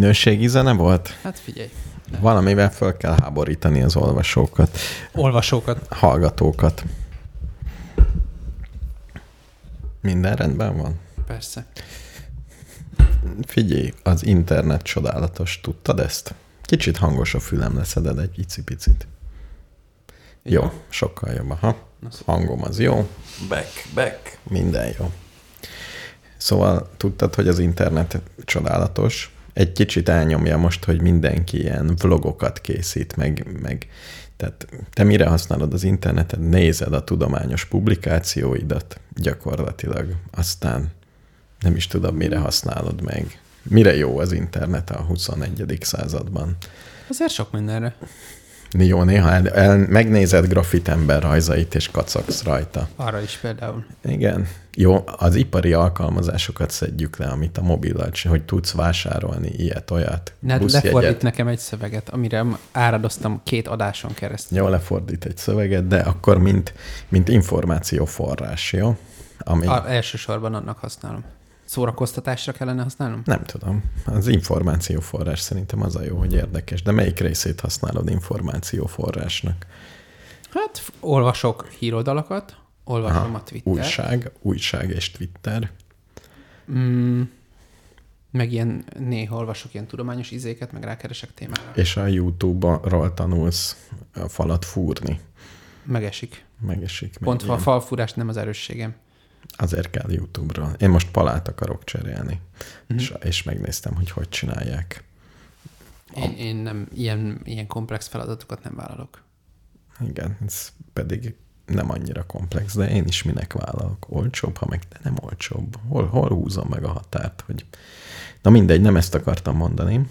Minőségi zene volt? Hát figyelj. Valamivel föl kell háborítani az olvasókat, Olvasókat. hallgatókat. Minden rendben van? Persze. Figyelj, az internet csodálatos. Tudtad ezt? Kicsit hangos a fülem, leszeded egy picit. Jó, sokkal jobb. Szóval. Hangom az jó, Back, back. minden jó. Szóval tudtad, hogy az internet csodálatos? Egy kicsit elnyomja most, hogy mindenki ilyen vlogokat készít, meg, meg tehát te mire használod az internetet? Nézed a tudományos publikációidat gyakorlatilag, aztán nem is tudom, mire használod meg. Mire jó az internet a 21. században? Azért sok mindenre. Jó, néha el, el, megnézed grafitember rajzait, és kacagsz rajta. Arra is például. Igen. Jó, az ipari alkalmazásokat szedjük le, amit a mobillal, csinál, hogy tudsz vásárolni ilyet, olyat. Ne, lefordít nekem egy szöveget, amire áradoztam két adáson keresztül. Jó, lefordít egy szöveget, de akkor mint, mint információforrás, jó? Ami, A, elsősorban annak használom. Szórakoztatásra kellene használnom? nem tudom, az információforrás szerintem az a jó, hogy érdekes, de melyik részét használod információforrásnak? Hát olvasok híroldalakat, olvasom Aha, a Twitter. Újság, újság és Twitter. Mm, meg ilyen néha olvasok ilyen tudományos izéket, meg rákeresek témára. És a YouTube-ról tanulsz a falat fúrni. Megesik. Megesik. meg Pont a ilyen. falfúrás nem az erősségem. Azért kell YouTube-ról. Én most palát akarok cserélni, Mhm. és, és megnéztem, hogy hogy csinálják. Én, én nem, ilyen, ilyen komplex feladatokat nem vállalok. Igen, ez pedig nem annyira komplex, de én is minek vállalok. Olcsóbb, ha meg de nem olcsóbb. Hol, hol húzom meg a határt, hogy... Na mindegy, nem ezt akartam mondani,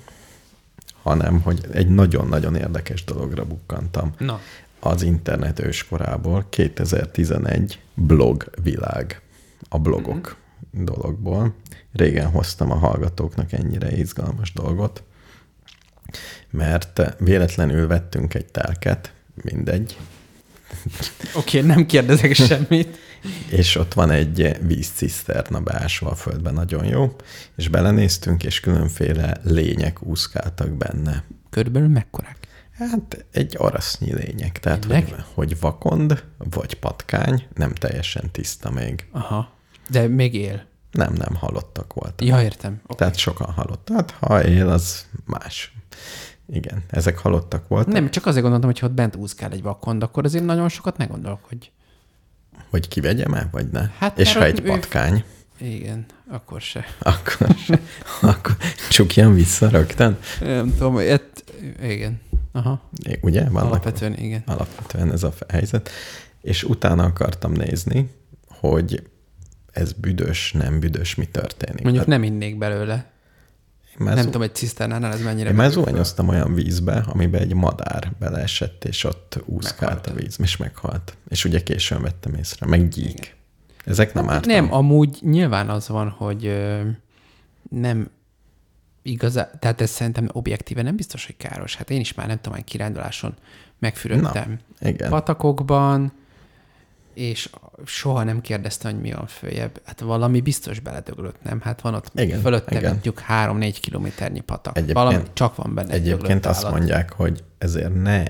hanem, hogy egy nagyon-nagyon érdekes dologra bukkantam. Na, Az internet őskorából 2011 blog világ. A blogok Mhm. dologból. Régen hoztam a hallgatóknak ennyire izgalmas dolgot, mert véletlenül vettünk egy telket, mindegy, oké, okay, nem kérdezek semmit. és ott van egy vízciszterna beásva a földbe, nagyon jó, és belenéztünk, és különféle lények úszkáltak benne. Körülbelül mekkorák? Hát egy arasznyi lények, tehát hogy, hogy vakond, vagy patkány, nem teljesen tiszta még. Aha. De még él. Nem, nem halottak voltak. Ja, értem. Okay. Tehát sokan halottak. Hát ha él, az más. Igen, ezek halottak voltak. Nem, csak azért gondoltam, hogy ha ott bent úszkál egy vakond, akkor azért nagyon sokat ne gondolok, hogy kivegyem-e, vagy ne? Hát, És ha egy ő- patkány, igen, akkor se. akkor, akkor csukjam vissza rögtön. Nem tudom, et, igen. Aha, Ugye? Vannak alapvetően igen. alapvetően ez a helyzet. És utána akartam nézni, hogy ez büdös, nem büdös, mi történik. Mondjuk Hát nem innék belőle. én Nem tudom, egy ciszternánál ez mennyire... Én már zuhanyoztam olyan vízbe, amiben egy madár beleesett, és ott úszkált Meghalt. a víz, és meghalt. És ugye későn vettem észre, meg gyík. Ezek nem Hát ártam. nem, amúgy nyilván az van, hogy ö, nem igazán, tehát ez szerintem objektíve nem biztos, hogy káros. Hát én is már nem tudom, hogy kiránduláson megfürödtem Igen. patakokban, és soha nem kérdeztem, hogy mi van följebb. Hát valami biztos beledöglött, nem? Hát van ott Igen, fölötte igen. mondjuk három-négy kilométernyi patak. Egyébként- valami csak van benne egy Egyébként azt állat. mondják, hogy ezért ne,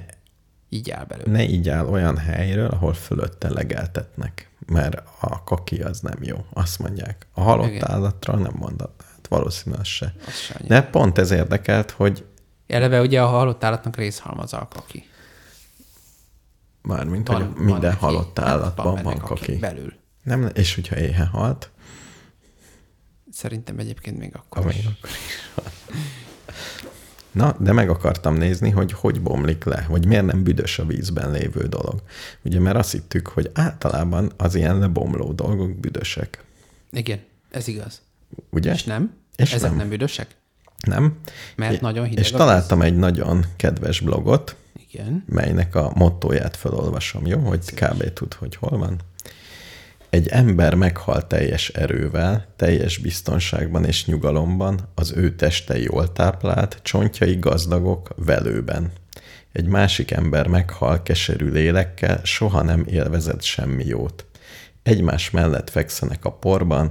Így áll belőle. ne így áll olyan helyről, ahol fölötte legeltetnek, mert a kaki az nem jó. Azt mondják. A halott Igen. állatról nem mondod. Valószínűleg se. Az se annyira. De pont ez érdekelt, hogy Eleve ugye a halott állatnak részhalmaz a kaki. mármint, hogy Van- minden van neki- halott hát állatban benne van kaki. Belül. Nem, és hogyha éhe halt, Szerintem egyébként még akkor is. akkor Na, de meg akartam nézni, hogy hogy bomlik le, vagy miért nem büdös a vízben lévő dolog. Ugye, mert azt hittük, hogy általában az ilyen lebomló dolgok büdösek. Igen, ez igaz. Ugye? És nem? És Ezek nem. nem büdösek? Nem? Mert É- nagyon hideg És találtam egy nagyon kedves blogot. Igen. melynek a mottóját felolvasom, jó? Hogy kb. tud, hogy hol van. Egy ember meghal teljes erővel, teljes biztonságban és nyugalomban, az ő teste jól táplált, csontjai gazdagok velőben. Egy másik ember meghal keserű lélekkel, soha nem élvezett semmi jót. Egymás mellett fekszenek a porban,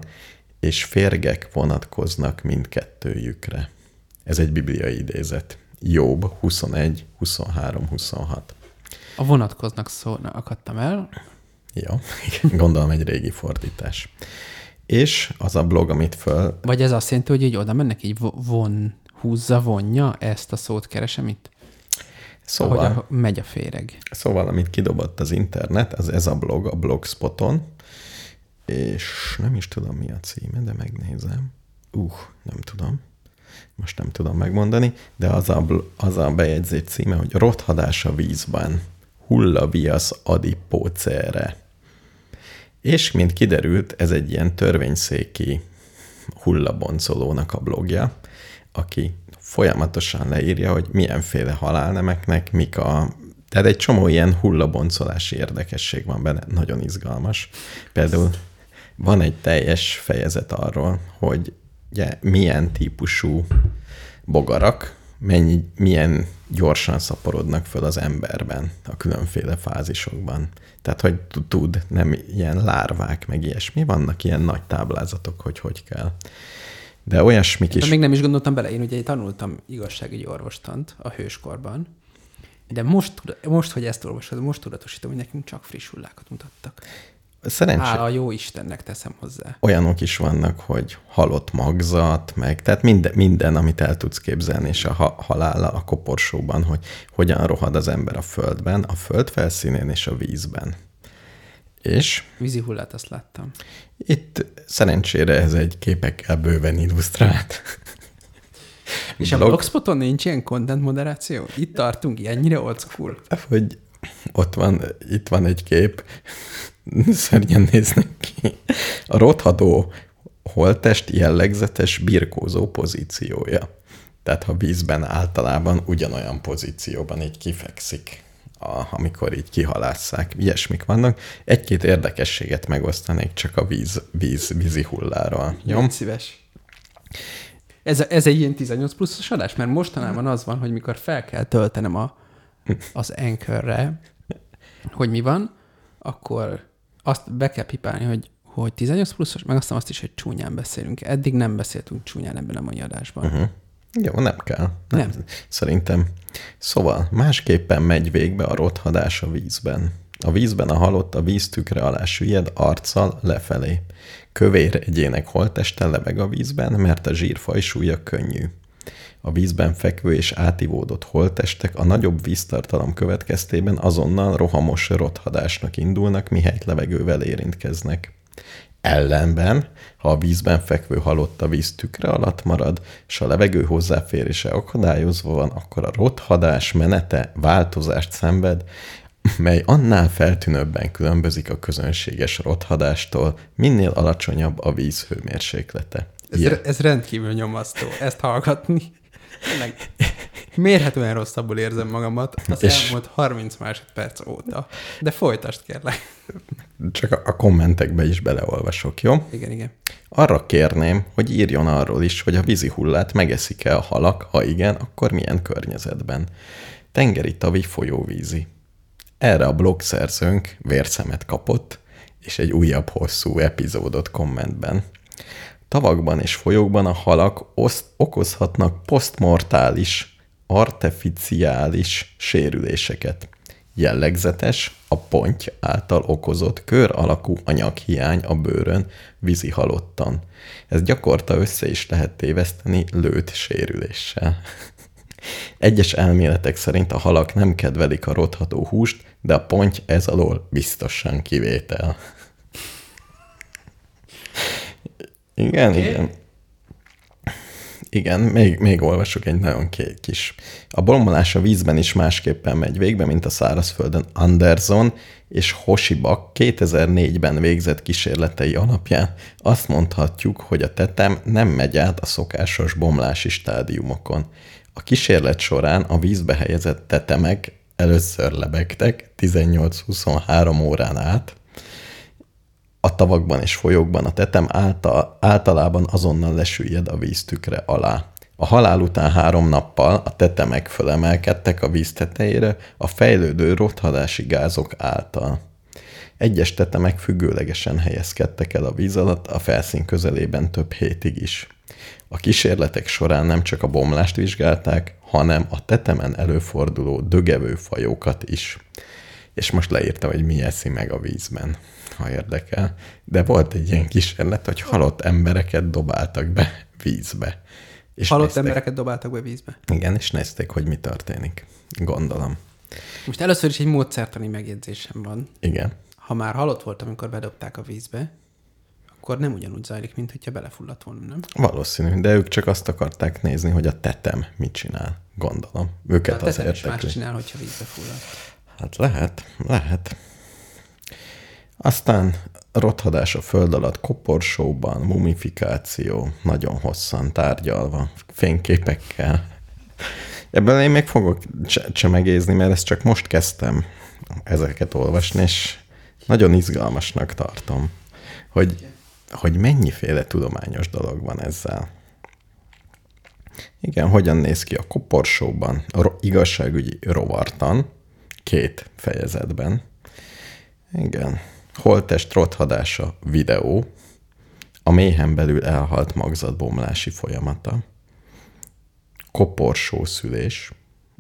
és férgek vonatkoznak mindkettőjükre. Ez egy bibliai idézet. Jobb 21, 23, 26. A vonatkoznak szóna akadtam el. Ja, gondolom egy régi fordítás. És az a blog, amit föl... Vagy ez azt jelenti, hogy így oda mennek, így von, húzza, vonja, ezt a szót keresem itt? Szóval, Ahogy a, megy a féreg. Szóval, amit kidobott az internet, az ez a blog a Blogspoton, és nem is tudom, mi a címe, de megnézem. Uh, nem tudom. Most nem tudom megmondani, de az a, az a bejegyzés címe, hogy rothadás a vízben, hullaviasz adipócere. És, mint kiderült, ez egy ilyen törvényszéki hullaboncolónak a blogja, aki folyamatosan leírja, hogy milyenféle halálnemeknek mik a... Tehát egy csomó ilyen hullaboncolási érdekesség van benne, nagyon izgalmas. Például van egy teljes fejezet arról, hogy ugye, milyen típusú bogarak, mennyi, milyen gyorsan szaporodnak föl az emberben a különféle fázisokban. Tehát, hogy tud, nem ilyen lárvák, meg ilyesmi, vannak ilyen nagy táblázatok, hogy hogy kell. De olyasmik is... Még nem is gondoltam bele, én ugye tanultam igazságügyi orvostant a hőskorban, de most, most, hogy ezt olvasod, most tudatosítom, hogy nekünk csak friss hullákat mutattak. Szerencsé... Hála jó Istennek teszem hozzá. Olyanok is vannak, hogy halott magzat, meg tehát minden, minden amit el tudsz képzelni, és a halállal a koporsóban, hogy hogyan rohad az ember a földben, a föld felszínén és a vízben. És? Vízi hullát azt láttam. Itt szerencsére ez egy képekkel bőven illusztrált. És Blog... a Blogspoton nincs ilyen content moderáció? Itt tartunk, ennyire old school. Hogy ott van, itt van egy kép, szörnyen néznek ki. A rothadó holtest jellegzetes birkózó pozíciója. Tehát ha vízben általában ugyanolyan pozícióban így kifekszik a, amikor így kihalásszák. Ilyesmik vannak. Egy-két érdekességet megosztanék csak a víz, víz, vízi hulláról. Jó? Jó? Szíves. Ez, ez egy ilyen 18 pluszos adás? Mert mostanában az van, hogy mikor fel kell töltenem a, az Anchorre, hogy mi van, akkor azt be kell pipálni, hogy, hogy 18 pluszos, meg aztán azt is, hogy csúnyán beszélünk. Eddig nem beszéltünk csúnyán ebben a mai adásban. Uh-huh. Jó, nem kell. Nem. nem. Szerintem. Szóval másképpen megy végbe a rothadás a vízben. A vízben a halott a víztükre alá süllyed arccal lefelé. Kövér egyének holteste lebeg a vízben, mert a zsírfaj súlya könnyű. A vízben fekvő és átivódott holtestek a nagyobb víztartalom következtében azonnal rohamos rothadásnak indulnak, mihelyt levegővel érintkeznek. Ellenben, ha a vízben fekvő halott a víz tükre alatt marad, és a levegő hozzáférése akadályozva van, akkor a rothadás menete változást szenved, mely annál feltűnőbben különbözik a közönséges rothadástól, minél alacsonyabb a víz hőmérséklete. Ez, ez rendkívül nyomasztó, ezt hallgatni. Tényleg mérhetően rosszabbul érzem magamat az és... elmúlt 30 másodperc óta. De folytasd kérlek. Csak a kommentekbe is beleolvasok, jó? Igen, igen. Arra kérném, hogy írjon arról is, hogy a vízi hullát megeszik-e a halak, ha igen, akkor milyen környezetben. Tengeri tavi folyóvízi. Erre a blogszerzőnk vérszemet kapott, és egy újabb hosszú epizódot kommentben. Tavakban és folyókban a halak oszt, okozhatnak posztmortális, arteficiális sérüléseket. Jellegzetes a ponty által okozott kör alakú anyaghiány a bőrön vízi halottan. Ez gyakorta össze is lehet téveszteni lőtt sérüléssel. Egyes elméletek szerint a halak nem kedvelik a rotható húst, de a ponty ez alól biztosan kivétel. Igen, okay. igen. Igen, még, még olvasok egy nagyon kis. A bombolás a vízben is másképpen megy végbe, mint a szárazföldön. Anderson és Hoshibak 2004-ben végzett kísérletei alapján azt mondhatjuk, hogy a tetem nem megy át a szokásos bomlási stádiumokon. A kísérlet során a vízbe helyezett tetemek először lebegtek 18-23 órán át, a tavakban és folyókban a tetem által, általában azonnal lesüllyed a víztükre alá. A halál után három nappal a tetemek fölemelkedtek a víz tetejére a fejlődő rothadási gázok által. Egyes tetemek függőlegesen helyezkedtek el a víz alatt a felszín közelében több hétig is. A kísérletek során nem csak a bomlást vizsgálták, hanem a tetemen előforduló dögevő fajokat is. És most leírta, hogy mi eszi meg a vízben, ha érdekel. De volt egy ilyen kísérlet, hogy halott embereket dobáltak be vízbe. És halott nézték, embereket dobáltak be vízbe. Igen, és nézték, hogy mi történik. Gondolom. Most először is egy módszertani megjegyzésem van. Igen. Ha már halott volt, amikor bedobták a vízbe, akkor nem ugyanúgy zajlik, mint hogyha belefulladt volna, nem? Valószínű, de ők csak azt akarták nézni, hogy a tetem mit csinál, gondolom. Őket az értekli. más csinál, hogyha vízbe fullad. Hát lehet, lehet. Aztán rothadás a föld alatt koporsóban, mumifikáció, nagyon hosszan tárgyalva, fényképekkel. Ebből én még fogok csemegézni, mert ezt csak most kezdtem ezeket olvasni, és nagyon izgalmasnak tartom, hogy hogy mennyiféle tudományos dolog van ezzel. Igen, hogyan néz ki a koporsóban, a ro- igazságügyi rovartan, két fejezetben. Igen. Holtest rothadása videó, a méhen belül elhalt magzatbomlási folyamata, koporsó szülés,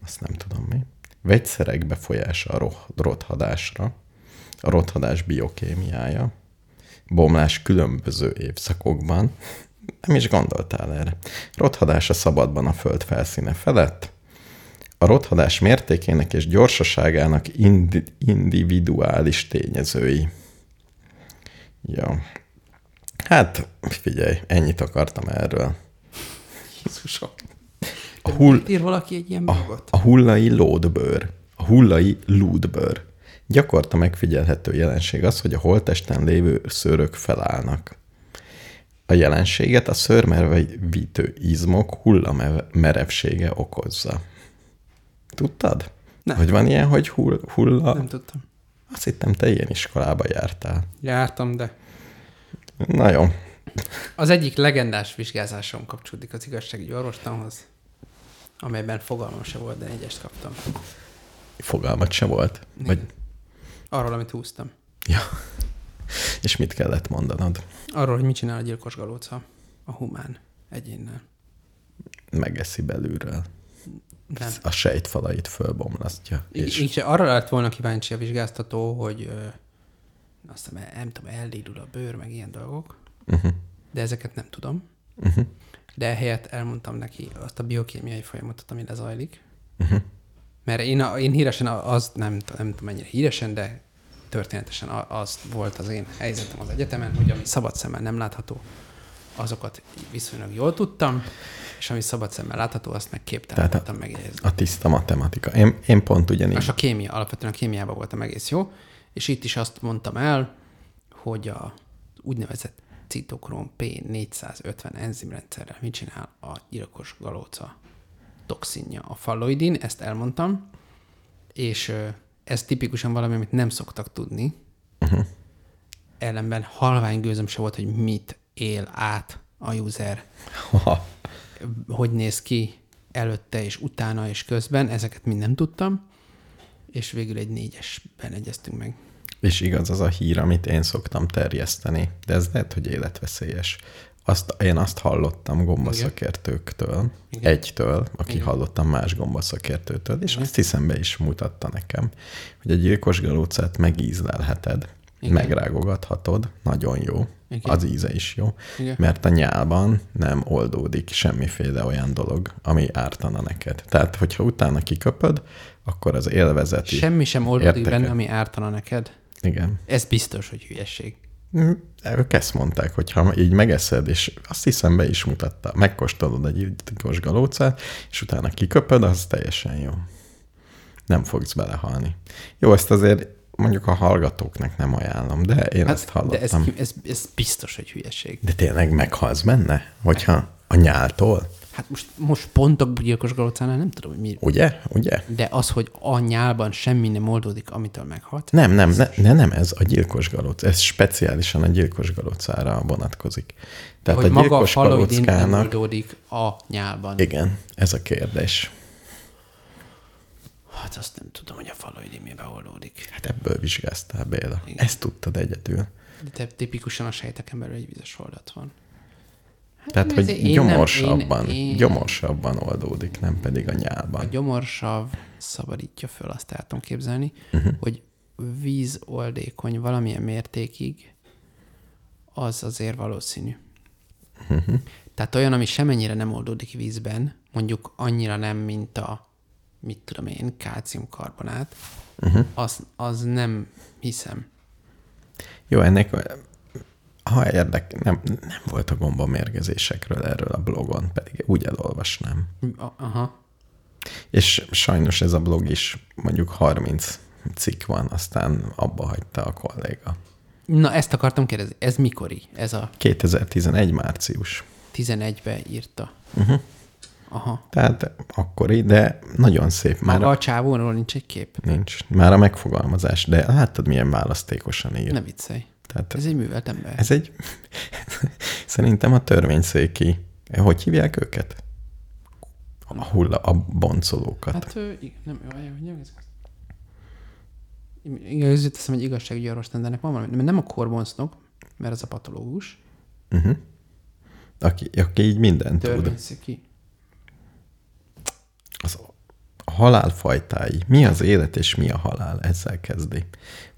azt nem tudom mi, vegyszerek befolyása a rothadásra, a rothadás biokémiája, bomlás különböző évszakokban. Nem is gondoltál erre. Rothadás a szabadban a föld felszíne felett. A rothadás mértékének és gyorsaságának indi- individuális tényezői. Ja. Hát, figyelj, ennyit akartam erről. Jézusom. A hull... ír valaki egy ilyen a, a hullai lódbőr. A hullai lúdbőr. Gyakorta megfigyelhető jelenség az, hogy a holtesten lévő szőrök felállnak. A jelenséget a szőrmervítő izmok hullamerevsége okozza. Tudtad? Nem. Hogy van ilyen, hogy hull, hulla... Nem tudtam. Azt hittem, te ilyen iskolába jártál. Jártam, de... Na jó. Az egyik legendás vizsgázásom kapcsolódik az igazságügyi orvostamhoz, amelyben fogalmam se volt, de egyest kaptam. Fogalmat se volt? Igen. Vagy Arról, amit húztam. Ja. És mit kellett mondanod? Arról, hogy mit csinál a gyilkos galóca a humán egyénnel. Megeszi belülről. Nem. A sejtfalait fölbomlasztja. És... Így, arra lett volna kíváncsi a vizsgáztató, hogy ö, azt hiszem, nem tudom, eldídul a bőr, meg ilyen dolgok. Uh-huh. De ezeket nem tudom. Uh-huh. De helyett elmondtam neki azt a biokémiai folyamatot, ami lezajlik. Uh-huh. Mert én, én híresen az nem, nem tudom mennyire híresen, de történetesen az volt az én helyzetem az egyetemen, hogy ami szabad szemmel nem látható, azokat viszonylag jól tudtam, és ami szabad szemmel látható, azt meg képtelen voltam megjegyezni. A tiszta matematika. Én, én pont ugyanígy. És a kémia, alapvetően a kémiában voltam egész jó, és itt is azt mondtam el, hogy a úgynevezett citokrom P450 enzimrendszerrel mit csinál a gyilkos galóca toxinja a falloidin, ezt elmondtam, és ez tipikusan valami, amit nem szoktak tudni. Uh-huh. Ellenben halvány gőzöm se volt, hogy mit él át a user. Hogy néz ki előtte és utána és közben, ezeket mind nem tudtam, és végül egy négyesben egyeztünk meg. És igaz az a hír, amit én szoktam terjeszteni, de ez lehet, hogy életveszélyes, azt, én azt hallottam gombaszakértőktől, Igen. egytől, aki Igen. hallottam más gombaszakértőtől, és Igen. azt hiszem be is mutatta nekem, hogy a gyilkos galócát megízlelheted, Igen. megrágogathatod, nagyon jó, Igen. az íze is jó, Igen. mert a nyálban nem oldódik semmiféle olyan dolog, ami ártana neked. Tehát, hogyha utána kiköpöd, akkor az élvezeti... Semmi sem oldódik érteke... benne, ami ártana neked. Igen. Ez biztos, hogy hülyesség. Mm, ők ezt mondták, hogy ha így megeszed, és azt hiszem be is mutatta, megkóstolod egy titkos galócát, és utána kiköpöd, az teljesen jó. Nem fogsz belehalni. Jó, ezt azért mondjuk a hallgatóknak nem ajánlom, de én hát, ezt hallottam. De ez, ez, ez biztos, hogy hülyeség. De tényleg meghalsz benne? Hogyha a nyáltól? Hát most, most pont a gyilkos galócánál nem tudom, hogy mi. Ugye? Ugye? De az, hogy a nyálban semmi nem oldódik, amitől meghalt. Nem, nem, ne, ne, nem ez a gyilkos galóc. Ez speciálisan a gyilkos galócára vonatkozik. Tehát hogy a gyilkos maga a galóckának... nem oldódik a nyálban. Igen, ez a kérdés. Hát azt nem tudom, hogy a faloid mibe oldódik. Hát ebből vizsgáztál, Béla. Igen. Ezt tudtad egyedül. De te- tipikusan a sejteken belül egy vizes oldat van. Hát, Tehát, hogy én nem- gyomorsabban, én- én- gyomorsabban oldódik, nem pedig a A nyálban. gyomorsav szabadítja föl, azt el tudom képzelni, uh-huh. hogy vízoldékony valamilyen mértékig, az azért valószínű. Uh-huh. Tehát olyan, ami semennyire nem oldódik vízben, mondjuk annyira nem, mint a, mit tudom én, kálciumkarbonát, Uh-huh. az, az nem hiszem. Jó, ennek ha érdek, nem, nem volt a gombamérgezésekről erről a blogon, pedig úgy elolvasnám. Aha. És sajnos ez a blog is mondjuk 30 cikk van, aztán abba hagyta a kolléga. Na, ezt akartam kérdezni. Ez mikori? Ez a 2011 március. 11-be írta. Uh-huh. Aha. Tehát akkori, de nagyon szép. Már Maga a, a csávóról nincs egy kép? nincs. Már a megfogalmazás, de láttad, milyen választékosan ír. Ne viccelj. Tehát Ez egy művelt ember. ez egy, szerintem a törvényszéki, hogy hívják őket? A hulla, a boncolókat. Hát, ő, nem, hogy nem ez. Igen, ez jut eszem egy igazságügyi orvostan, de ennek van valami, nem a korbonsznak, mert ez a patológus, uh-huh. aki, aki így mindent tud. törvényszéki. Az a halál fajtái. Mi az élet és mi a halál? Ezzel kezdi.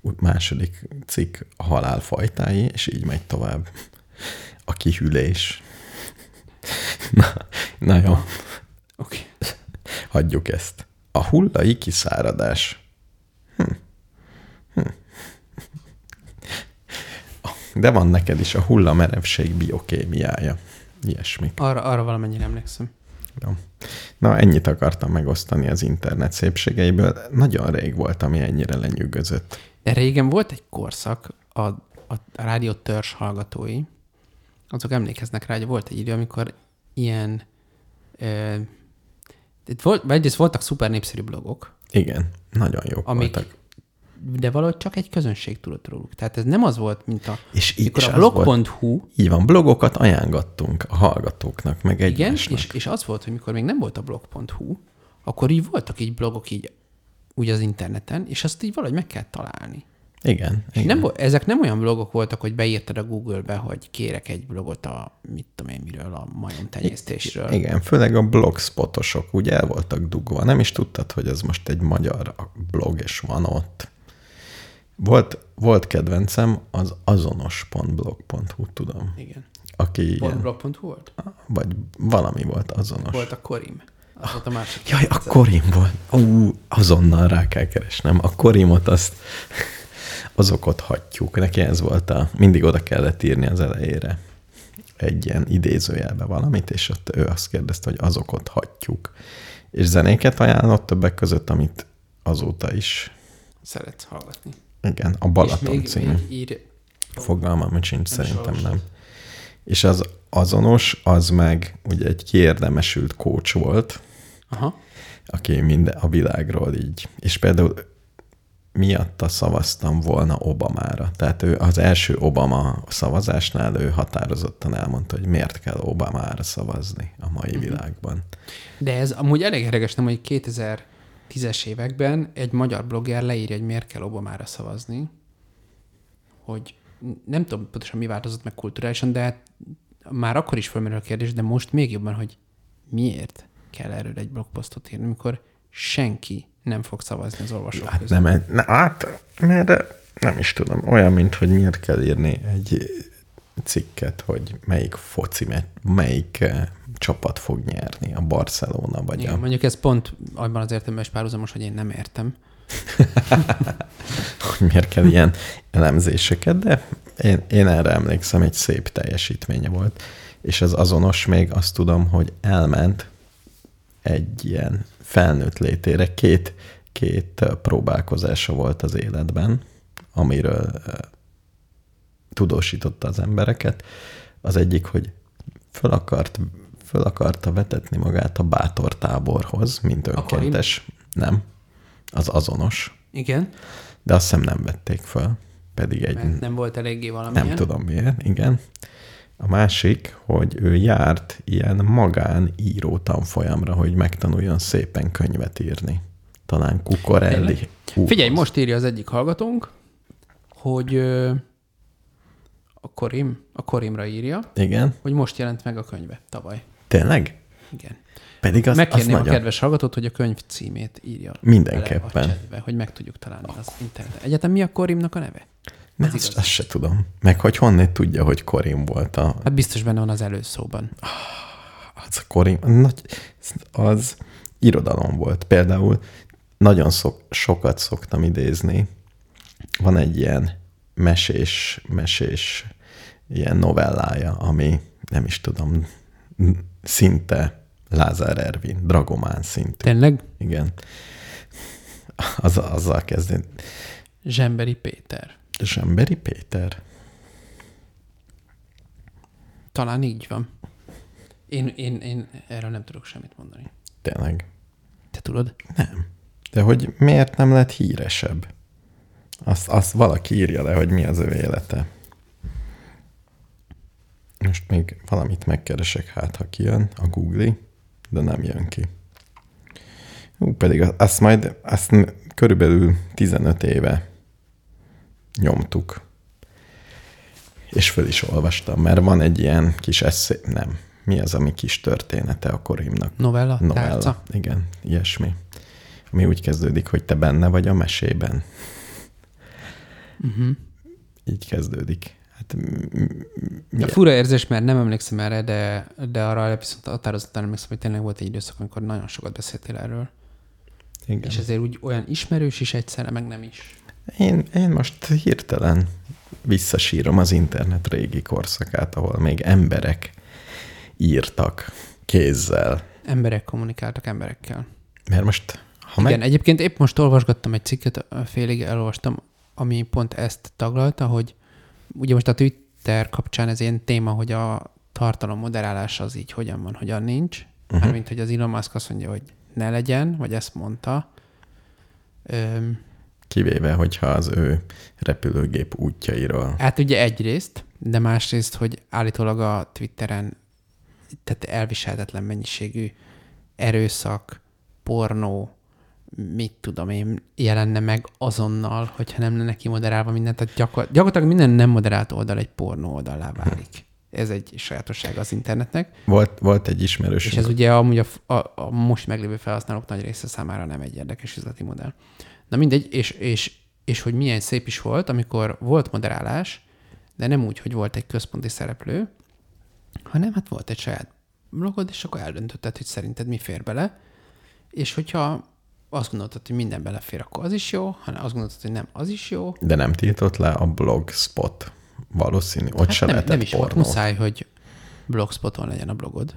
Úgy második cikk a halál fajtái, és így megy tovább. A kihűlés. Na, na jó, Oké. Okay. hagyjuk ezt. A hullai kiszáradás. Hm. Hm. De van neked is a hullamerevség biokémiája. Ilyesmik. Arra, arra valamennyire emlékszem. Jó. Na, ennyit akartam megosztani az internet szépségeiből. Nagyon rég volt, ami ennyire lenyűgözött. De régen volt egy korszak, a, a, a rádió törzs hallgatói, azok emlékeznek rá, hogy volt egy idő, amikor ilyen, ö, itt volt, egyrészt voltak szuper népszerű blogok, Igen, nagyon jók amik, voltak. De valahogy csak egy közönség tudott róluk. Tehát ez nem az volt, mint a, És így mikor a blog.hu, így van, blogokat ajánlottunk a hallgatóknak, meg igen, egymásnak. és, és az volt, hogy mikor még nem volt a blog.hu, akkor így voltak így blogok így úgy az interneten, és azt így valahogy meg kell találni. Igen, És igen. nem, ezek nem olyan blogok voltak, hogy beírtad a Google-be, hogy kérek egy blogot a, mit tudom én miről, a majom tenyésztésről. Igen, főleg a blogspotosok úgy el voltak dugva. Nem is tudtad, hogy ez most egy magyar blog, és van ott. Volt, volt kedvencem az azonos.blog.hu, tudom. Igen. Aki ilyen, blog.hu volt? vagy valami volt azonos. Volt a Korim. Az volt a másik. Jaj, a Korim volt. Ú, azonnal rá kell keresnem. A Korimot azt, azokat hagyjuk. Neki ez volt a, mindig oda kellett írni az elejére egy ilyen idézőjelbe valamit, és ott ő azt kérdezte, hogy azokat hagyjuk. És zenéket ajánlott többek között, amit azóta is, Szeretsz hallgatni. Igen, a Balaton című. még ír... Fogalmam sincs, szerintem nem. És az azonos, az meg ugye egy kiérdemesült coach volt, Aha. aki minden a világról így. És például miatta szavaztam volna Obamára. Tehát ő az első Obama szavazásnál ő határozottan elmondta, hogy miért kell Obamára szavazni a mai Mhm. világban. De ez amúgy elég érdekes, nem, hogy 2010-es években egy magyar blogger leírja, hogy miért kell Obamára szavazni, hogy nem tudom pontosan mi változott meg kulturálisan, de már akkor is felmerül a kérdés, de most még jobban, hogy miért kell erről egy blogposztot írni, amikor senki nem fog szavazni az olvasók Hát közül. nem, ne, hát, mert nem is tudom, olyan, mint hogy miért kell írni egy cikket, hogy melyik foci, melyik eh, csapat fog nyerni, a Barcelona vagy Igen, a... mondjuk ez pont abban az értelemben is párhuzamos, hogy én nem értem. hogy miért kell ilyen elemzéseket, de én, én erre emlékszem, egy szép teljesítménye volt. És az azonos még azt tudom, hogy elment egy ilyen felnőtt létére, két, két ö, próbálkozása volt az életben, amiről ö, tudósította az embereket. Az egyik, hogy föl, akart, föl akarta vetetni magát a bátor táborhoz, mint önkéntes. Nem, az azonos. Igen, De azt hiszem nem vették föl, pedig egy, mert nem volt eléggé valamilyen. nem tudom miért, igen. A másik, hogy ő járt ilyen magán író tanfolyamra, hogy megtanuljon szépen könyvet írni. talán Kukorelli. Figyelj, most írja az egyik hallgatónk, hogy a Korim, a Korimra írja, Igen, hogy most jelent meg a könyve tavaly. tényleg? Igen. Pedig az, az Megkérném a nagyon... kedves hallgatót, hogy a könyv címét írja Mindenképpen. bele a chatbe, hogy meg tudjuk találni az interneten. Egyetem mi a Korimnak a neve? Ne, Az azt, igaz. azt se tudom. Meg hogy honnét tudja, hogy Korim volt a... Hát biztos benne van az előszóban. Az a Korim... Nagy, az irodalom volt. Például nagyon szok, sokat szoktam idézni. Van egy ilyen mesés, mesés ilyen novellája, ami nem is tudom, szinte Lázár Ervin, Dragomán szintű. Tényleg? Igen. Az, azzal kezdeni. Zsemberi Péter. Zsemberi Péter. Talán így van. Én, én, én erről nem tudok semmit mondani. Tényleg. Te tudod? Nem. De hogy miért nem lett híresebb? Azt, azt valaki írja le, hogy mi az ő élete. Most még valamit megkeresek, hát ha kijön a Google, de nem jön ki. Ú, pedig azt majd, azt körülbelül 15 éve nyomtuk. És föl is olvastam, mert van egy ilyen kis eszé, nem, mi az, ami kis története a Korimnak? Novella? Novella. Tárca? Igen, ilyesmi. Ami úgy kezdődik, hogy te benne vagy a mesében. Uh-huh. Így kezdődik. Hát, Ja, fura érzés, mert nem emlékszem erre, de, de arra viszont határozottan emlékszem, hogy tényleg volt egy időszak, amikor nagyon sokat beszéltél erről. igen. És ezért úgy olyan ismerős is egyszerre, meg nem is. Én, én most hirtelen visszasírom az internet régi korszakát, ahol még emberek írtak kézzel. Emberek kommunikáltak emberekkel. Mert most, ha Igen, meg... egyébként épp most olvasgattam egy cikket, félig elolvastam, ami pont ezt taglalta, hogy ugye most a Twitter kapcsán ez ilyen téma, hogy a tartalom moderálás az így hogyan van, hogyan nincs. Uh-huh. Mármint, hogy az Elon Musk azt mondja, hogy ne legyen, vagy ezt mondta. Öm, Kivéve, hogyha az ő repülőgép útjairól. hát ugye egyrészt, de másrészt, hogy állítólag a Twitteren tehát elviselhetetlen mennyiségű erőszak, pornó, mit tudom én, jelenne meg azonnal, hogyha nem lenne kimoderálva minden. Tehát gyakor- gyakorlatilag minden nem moderált oldal egy pornó oldalá válik. Ez egy sajátossága az internetnek. Volt, volt egy ismerős. És ez ugye amúgy a, a, a most meglévő felhasználók nagy része számára nem egy érdekes üzleti modell. Na mindegy, és, és, és hogy milyen szép is volt, amikor volt moderálás, de nem úgy, hogy volt egy központi szereplő, hanem hát volt egy saját blogod, és akkor eldöntötted, hogy szerinted mi fér bele, és hogyha azt gondoltad, hogy minden belefér, akkor az is jó, hanem azt gondoltad, hogy nem, az is jó. De nem tiltott le a blogspot. Valószínű. Ott hát se nem, lehetett nem is volt pornót. muszáj, hogy blogspoton legyen a blogod.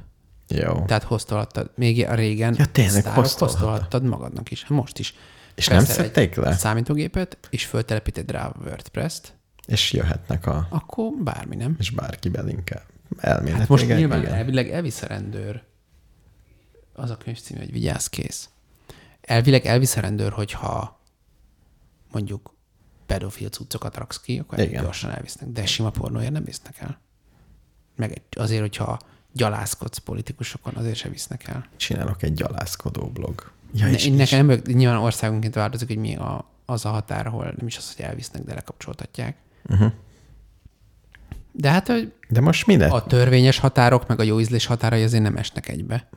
Jó. Tehát hoztolhattad, még a régen Ja, tényleg, hoztolhattad. magadnak is. Hát most is. És nem szedték le? számítógépet, és föltelepíted rá a WordPress-t, És jöhetnek a... akkor bármi nem. És bárki belinkel. Elméletileg. Hát most nyilván igen. elvileg elvisz a rendőr. Az a könyv címe, hogy vigyázz kész. Elvileg elvisz a rendőr, hogyha mondjuk pedofil cuccokat raksz ki, akkor Igen. gyorsan elvisznek. De sima pornóért nem visznek el. Meg azért, hogyha gyalászkodsz politikusokon, azért se visznek el. Csinálok egy gyalászkodó blog. Ja, Ne, és, én és, nekem nem, nyilván országonként változik, hogy mi a, az a határ, ahol nem is az, hogy elvisznek, de lekapcsoltatják. uh-huh. De hát hogy De most mi lett? a törvényes határok, meg a jó ízlés határai azért nem esnek egybe.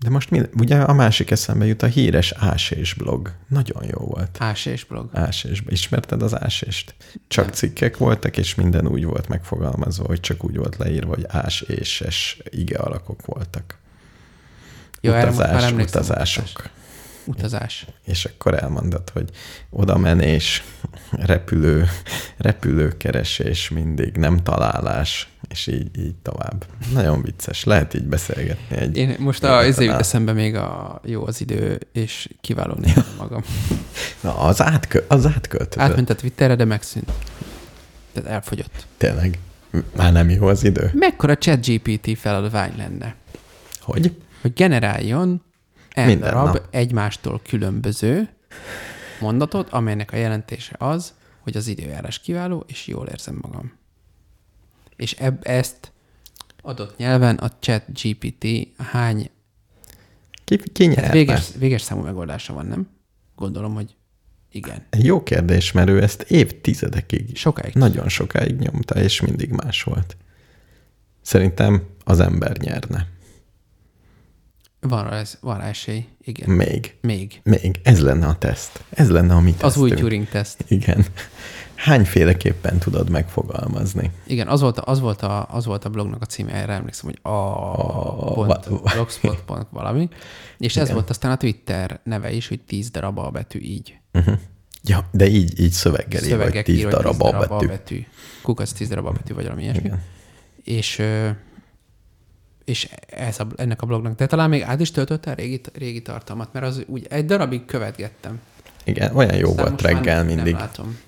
De most mi, ugye a másik eszembe jut a híres ásés blog. Nagyon jó volt. Ásés blog. Ásés. Ismerted az ásést? Csak cikkek voltak, és minden úgy volt megfogalmazva, hogy csak úgy volt leírva, hogy ás és es ige alakok voltak. Jó, erre most már Utazás, emlékszem. utazások. Utazás. És akkor elmondod, hogy oda menés, repülő, repülőkeresés mindig, nem találás, és így, így tovább. Nagyon vicces. Lehet így beszélgetni egy... Én most a, ezért jut eszembe még a jó az idő, és kiváló magam. Na, az, átkö, az átköltözött. Átment a Twitterre, de megszűnt. Tehát elfogyott. Tényleg. Már nem jó az idő. Mekkora chat GPT feladvány lenne, Hogy? hogy generáljon Minden darab nap. egymástól különböző mondatot, amelynek a jelentése az, hogy az időjárás kiváló, és jól érzem magam. És eb- ezt adott nyelven a chat GPT hány Ki, ki nyerne? véges, véges számú megoldása van, nem? gondolom, hogy igen. Jó kérdés, mert ő ezt évtizedekig, Sokáig. nagyon sokáig nyomta, és mindig más volt. Szerintem az ember nyerne. Van rá, ez, van rá esély. Igen. Még. Még. Még. Ez lenne a teszt. Ez lenne a mi Az új tesztünk. Turing teszt. Igen. Hányféleképpen tudod megfogalmazni? Igen, az volt, a, az, volt a, az volt a blognak a címe, erre emlékszem, hogy a va- valami. És ez volt aztán a Twitter neve is, hogy 10 darab a betű így. Uh-huh. Ja, de így, így szöveggel ír, vagy tíz hogy darab a betű. betű. Kukac 10 darab a betű, vagy valami ilyesmi. Igen. És, és ez a, ennek a blognak, de talán még át is töltötte a régi, régi tartalmat, mert az úgy egy darabig követgettem. Igen, olyan jó Aztán volt reggel mindig.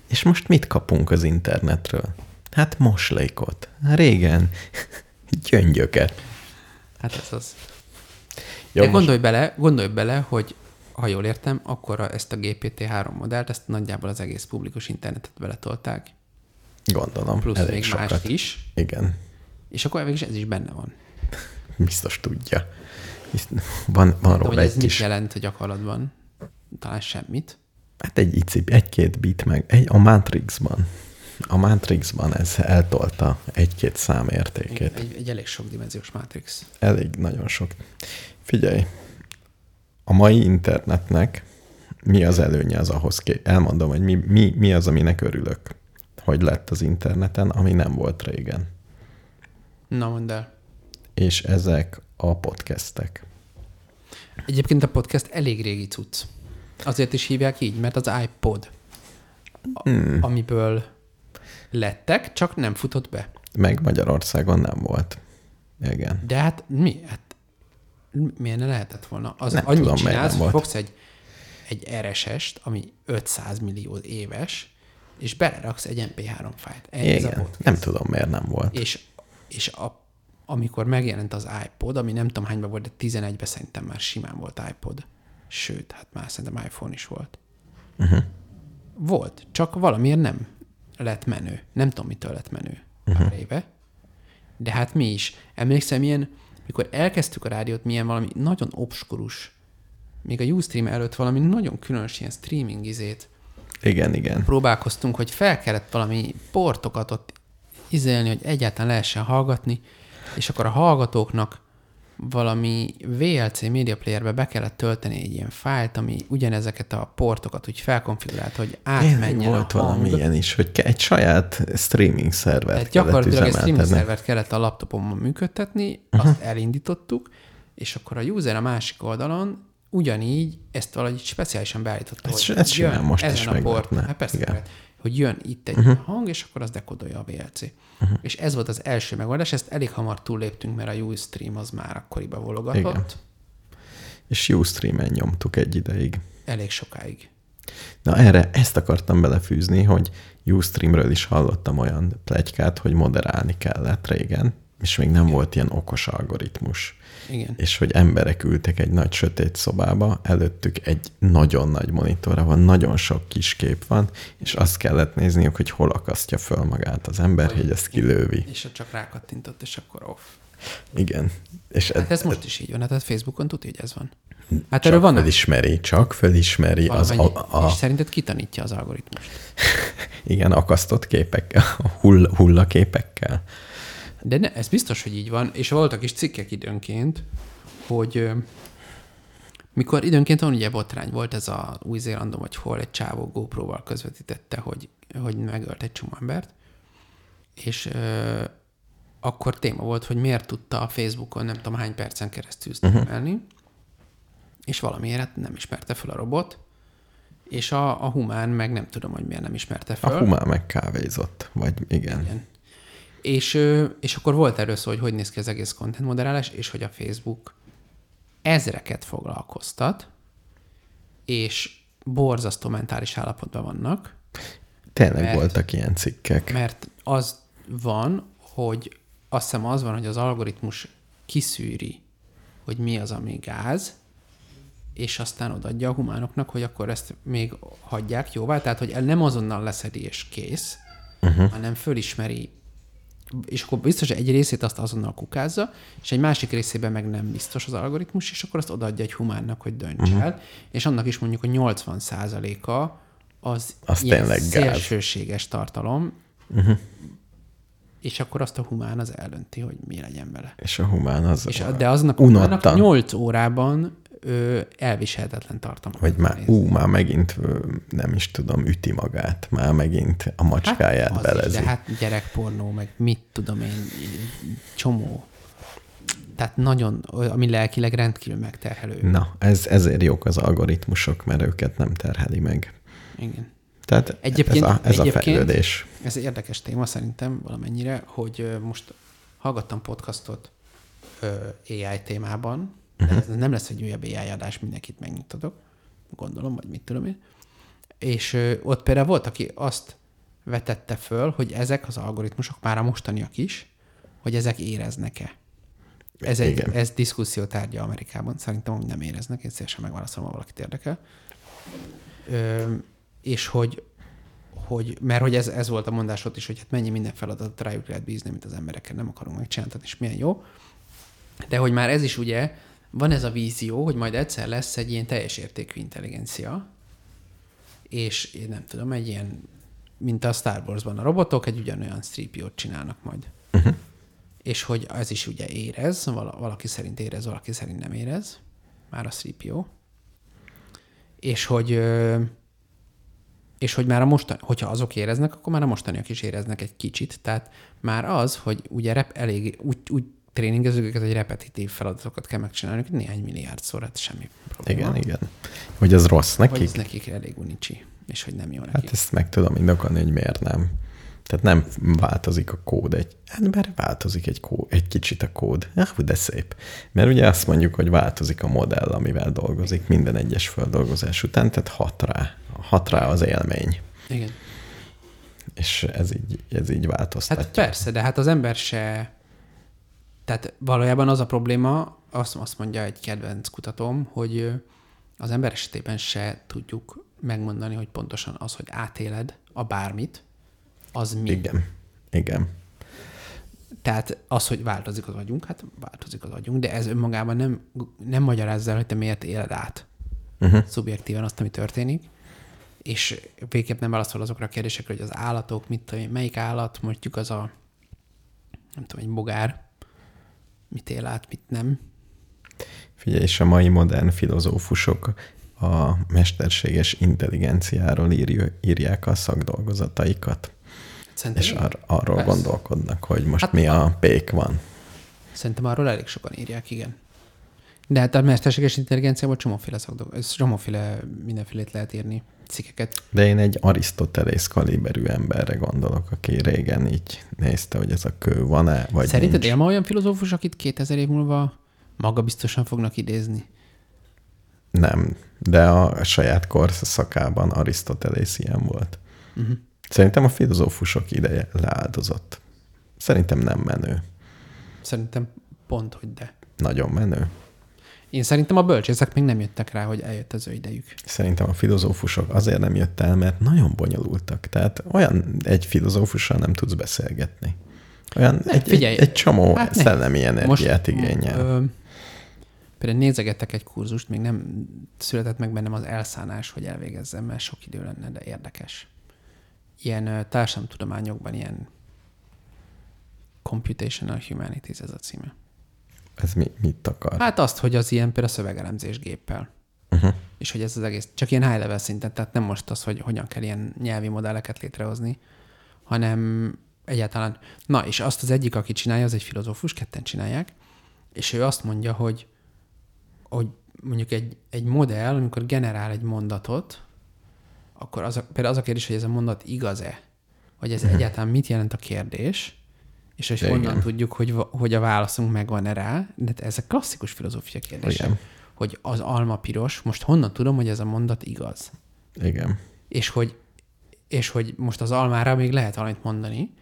És most mit kapunk az internetről? Hát moslékot. Régen gyöngyöket. Hát ez az. Jó, De most gondolj bele, gondolj bele, hogy ha jól értem, akkor ezt a GPT-3 modellt, ezt nagyjából az egész publikus internetet beletolták, gondolom, plusz elég még sokat. más is, Igen, és akkor végig ez is benne van. Biztos tudja. Van, van De róla hogy ez egy mit kis, jelent a gyakorlatban? Talán semmit. hát egy icip, egy-két bit meg, egy, a Matrixban. A Matrixban ez eltolta egy-két számértékét. Egy, egy elég sok dimenziós Matrix. Elég nagyon sok. Figyelj, a mai internetnek mi az előnye az ahhoz kép? Elmondom, hogy mi, mi, mi az, aminek örülök, hogy lett az interneten, ami nem volt régen. Na, mondd el. És ezek a podcastek. Egyébként a podcast elég régi cucc. Azért is hívják így, mert az iPod, Hmm. amiből lettek, csak nem futott be. Meg Magyarországon nem volt. Igen. De hát mi? Hát miért ne lehetett volna? Az Nem annyit tudom, csinálsz, hogy fogsz egy, egy RSS-t, ami 500 millió éves, és beleraksz egy MP3 fájlt. Ez a Igen. Nem tudom, miért nem volt. És, és a, amikor megjelent az iPod, ami nem tudom hányban volt, de 11-ben szerintem már simán volt iPod. Sőt, hát már szerintem iPhone is volt. Uh-huh. Volt, csak valamiért nem lett menő. Nem tudom, mitől lett menő uh-huh. pár éve. De hát mi is. Emlékszem, milyen, mikor elkezdtük a rádiót, milyen valami nagyon obskurus, még a Ustream előtt valami nagyon különös ilyen streaming izét Igen, igen. próbálkoztunk, hogy fel kellett valami portokat ott izélni, hogy egyáltalán lehessen hallgatni, és akkor a hallgatóknak valami VLC Media Playerbe be kellett tölteni egy ilyen fájlt, ami ugyanezeket a portokat úgy felkonfigurálta, hogy átmenjen volt a hang. valami ilyen is, hogy egy saját streaming szervert Tehát kellett gyakorlatilag egy streaming szervert kellett a laptopomon működtetni, azt elindítottuk, és akkor a user a másik oldalon ugyanígy ezt valahogy speciálisan beállította, Ez- hogy ez jön most ezen is a port, hát persze, Igen. lehet, hogy jön itt egy uh-huh. hang, és akkor az dekodolja a VLC. Uh-huh. És ez volt az első megoldás, ezt elég hamar túlléptünk, mert a Ustream az már akkoriban vologatott, Igen. És Ustream-en nyomtuk egy ideig. elég sokáig. Na erre ezt akartam belefűzni, hogy Ustreamről is hallottam olyan plegykát, hogy moderálni kellett régen, és még nem volt ilyen okos algoritmus. Igen. És hogy emberek ültek egy nagy sötét szobába, előttük egy nagyon nagy monitorra van, nagyon sok kis kép van, és azt kellett nézniük, hogy hol akasztja föl magát az ember, hogy ezt kilővi. És csak rákattintott, és akkor off. Igen. És Hát ez most is így van, hát a Facebookon tudja, hogy ez van. Hát csak erről vannak felismeri, csak felismeri az valamennyi, a, a, és szerinted kitanítja az algoritmust? igen, akasztott képekkel, hull, hullaképekkel. De ne, ez biztos, hogy így van, és voltak is cikkek időnként, hogy mikor időnként van ugye botrány, volt ez a Új-Zélandon, vagy hol egy csávó GoPro-val közvetítette, hogy, hogy megölt egy csomó embert, és ö, akkor téma volt, hogy miért tudta a Facebookon nem tudom hány percen keresztül streamelni, uh-huh. és valamiért hát nem ismerte fel a robot, és a, a humán meg nem tudom, hogy miért nem ismerte A fel. humán meg kávézott, vagy igen. Igen. És, és akkor volt erről szó, hogy hogy néz ki az egész content moderálás, és hogy a Facebook ezreket foglalkoztat, és borzasztó mentális állapotban vannak, Tényleg Mert- voltak ilyen cikkek. mert az van, hogy azt hiszem az van, hogy az algoritmus kiszűri, hogy mi az, ami gáz, és aztán odaadja a humánoknak, hogy akkor ezt még hagyják jóvá, tehát hogy el nem azonnal leszedi és kész, uh-huh. hanem fölismeri és akkor biztos, hogy egy részét azt azonnal kukázza, és egy másik részében meg nem biztos az algoritmus, és akkor azt odaadja egy humánnak, hogy dönts uh-huh. el, és annak is mondjuk a 80 a az, Az ilyen tényleg gáz. szélsőséges tartalom, Uh-huh. és akkor azt a humán az eldönti, hogy mi legyen vele. És a humán az... És a, de aznak a Unottan. humánnak 8 órában ö, elviselhetetlen tartalmat. Hogy már, nézni. ú, már megint nem is tudom, üti magát, már megint a macskáját az is, belezi. de hát gyerekpornó, meg mit tudom én, csomó. Tehát nagyon, ami lelkileg rendkívül megterhelő. Na, ez, ezért jók az algoritmusok, mert őket nem terheli meg. Igen. Tehát Egyébként- ez a, ez a egyébként- fejlődés. Ez egy érdekes téma szerintem valamennyire, hogy most hallgattam podcastot AI témában, uh-huh. ez nem lesz egy újabb AI adás, mindenkit megnyugtatok, gondolom, vagy mit tudom én. És ö, ott például volt, aki azt vetette föl, hogy ezek az algoritmusok, már a mostaniak is, hogy ezek éreznek-e. Ez, egy, Igen. ez diszkuszió tárgya Amerikában. Szerintem hogy nem éreznek, én szívesen megválaszolom, ha valakit érdekel. Ö, és hogy, hogy mert hogy ez, ez volt a mondás ott is, hogy hát mennyi minden feladatot rájuk lehet bízni, amit az emberekkel nem akarunk megcsinálni, és milyen jó. De hogy már ez is ugye, van ez a vízió, hogy majd egyszer lesz egy ilyen teljes értékű intelligencia, és én nem tudom, egy ilyen, mint a Star Wars-ban a robotok, egy ugyanolyan streepiót csinálnak majd. Uh-huh. És hogy ez is ugye érez, vala- valaki szerint érez, valaki szerint nem érez, már a CPO. És hogy, és hogy már a mostani, hogyha azok éreznek, akkor már a mostaniak is éreznek egy kicsit. Tehát már az, hogy ugye rep, elég úgy, úgy tréningezők őket, hogy repetitív feladatokat kell megcsinálni, néhány milliárdszor, hát semmi probléma. Igen, igen. Hogy az rossz Hogy nekik? ez nekik elég unicsi, és hogy nem jó nekik. Hát ezt meg tudom indokolni, hogy miért nem. Tehát nem változik a kód egy, hát mert változik egy, kód, egy kicsit a kód. Ah, de szép. Mert ugye azt mondjuk, hogy változik a modell, amivel dolgozik minden egyes földolgozás után, tehát hat rá, hat rá az élmény. Igen. És ez így, ez így változtatja. Hát persze, de hát az ember se... Tehát valójában az a probléma, azt, azt mondja egy kedvenc kutatóm, hogy az ember esetében se tudjuk megmondani, hogy pontosan az, hogy átéled a bármit, az mi. Igen. Igen. Tehát az, hogy változik az agyunk, hát változik az agyunk, de ez önmagában nem, nem magyarázza el, hogy te miért éled át Uh-huh. szubjektíven azt, ami történik, és végképp nem válaszol azokra a kérdésekre, hogy az állatok, mit tudom melyik állat, mondjuk az a, nem tudom, egy bogár, mit él át, mit nem. Figyelj, és a mai modern filozófusok a mesterséges intelligenciáról írj, írják a szakdolgozataikat, Szerintem, és ar- arról Persze. gondolkodnak, hogy most Hát mi a pék van. Szerintem arról elég sokan írják, igen. De hát a mesterséges intelligenciából csomóféle szakdolgozat, ez csomóféle mindenfélét lehet írni, cikkeket. De én egy Arisztotelész kaliberű emberre gondolok, aki régen így nézte, hogy ez a kő van-e, vagy Szerinted nincs. él ma olyan filozófus, akit 2000 év múlva maga biztosan fognak idézni? Nem, de a saját korszakában Arisztotelész ilyen volt. Uh-huh. Szerintem a filozófusok ideje leáldozott. Szerintem nem menő. Szerintem pont, hogy de. Nagyon menő. Én szerintem a bölcsészek még nem jöttek rá, hogy eljött az ő idejük. Szerintem a filozófusok azért nem jött el, mert nagyon bonyolultak. Tehát olyan egy filozófussal nem tudsz beszélgetni. Olyan Ne, egy, figyelj, egy, egy csomó hát hát szellemi energiát igényel. Ö, például nézegettek egy kurzust, még nem született meg bennem az elszánás, hogy elvégezzem, mert sok idő lenne, de érdekes. Ilyen társadalomtudományokban ilyen Computational Humanities ez a címe. Ez mi, mit akar? Hát azt, hogy az ilyen például szövegelemzés géppel. Uh-huh. És hogy ez az egész, csak ilyen high level szinten, tehát nem most az, hogy hogyan kell ilyen nyelvi modelleket létrehozni, hanem egyáltalán. Na, és azt az egyik, aki csinálja, az egy filozófus, ketten csinálják, és ő azt mondja, hogy, hogy mondjuk egy, egy modell, amikor generál egy mondatot, akkor az a, például az a kérdés, hogy ez a mondat igaz-e? Hogy ez egyáltalán mit jelent a kérdés, és hogy Igen. honnan tudjuk, hogy, hogy a válaszunk megvan-e rá, de ez a klasszikus filozófia kérdése. Igen. Hogy az alma piros, most honnan tudom, hogy ez a mondat igaz? Igen. És hogy, és hogy most az almára még lehet valamit mondani,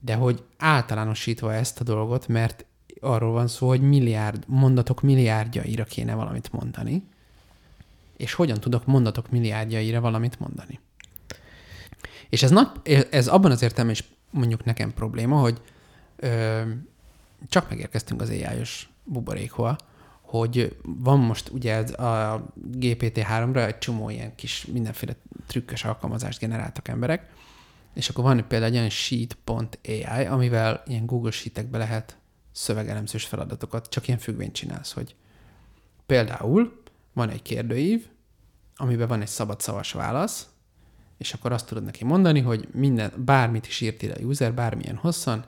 de hogy általánosítva ezt a dolgot, mert arról van szó, hogy milliárd, mondatok milliárdjaira kéne valamit mondani, és hogyan tudok mondatok milliárdjaira valamit mondani. És ez, nagy, ez abban az értelemben is mondjuk nekem probléma, hogy ö, csak megérkeztünk az AI-os buborékhoz, hogy van most ugye a GPT-3-ra egy csomó ilyen kis mindenféle trükkös alkalmazást generáltak emberek, és akkor van például egy olyan sheet.ai, amivel ilyen Google Sheetekbe lehet szövegelemzős feladatokat, csak ilyen függvényt csinálsz, hogy például van egy kérdőív, amiben van egy szabad szavas válasz, és akkor azt tudod neki mondani, hogy minden, bármit is írt ide a user, bármilyen hosszan,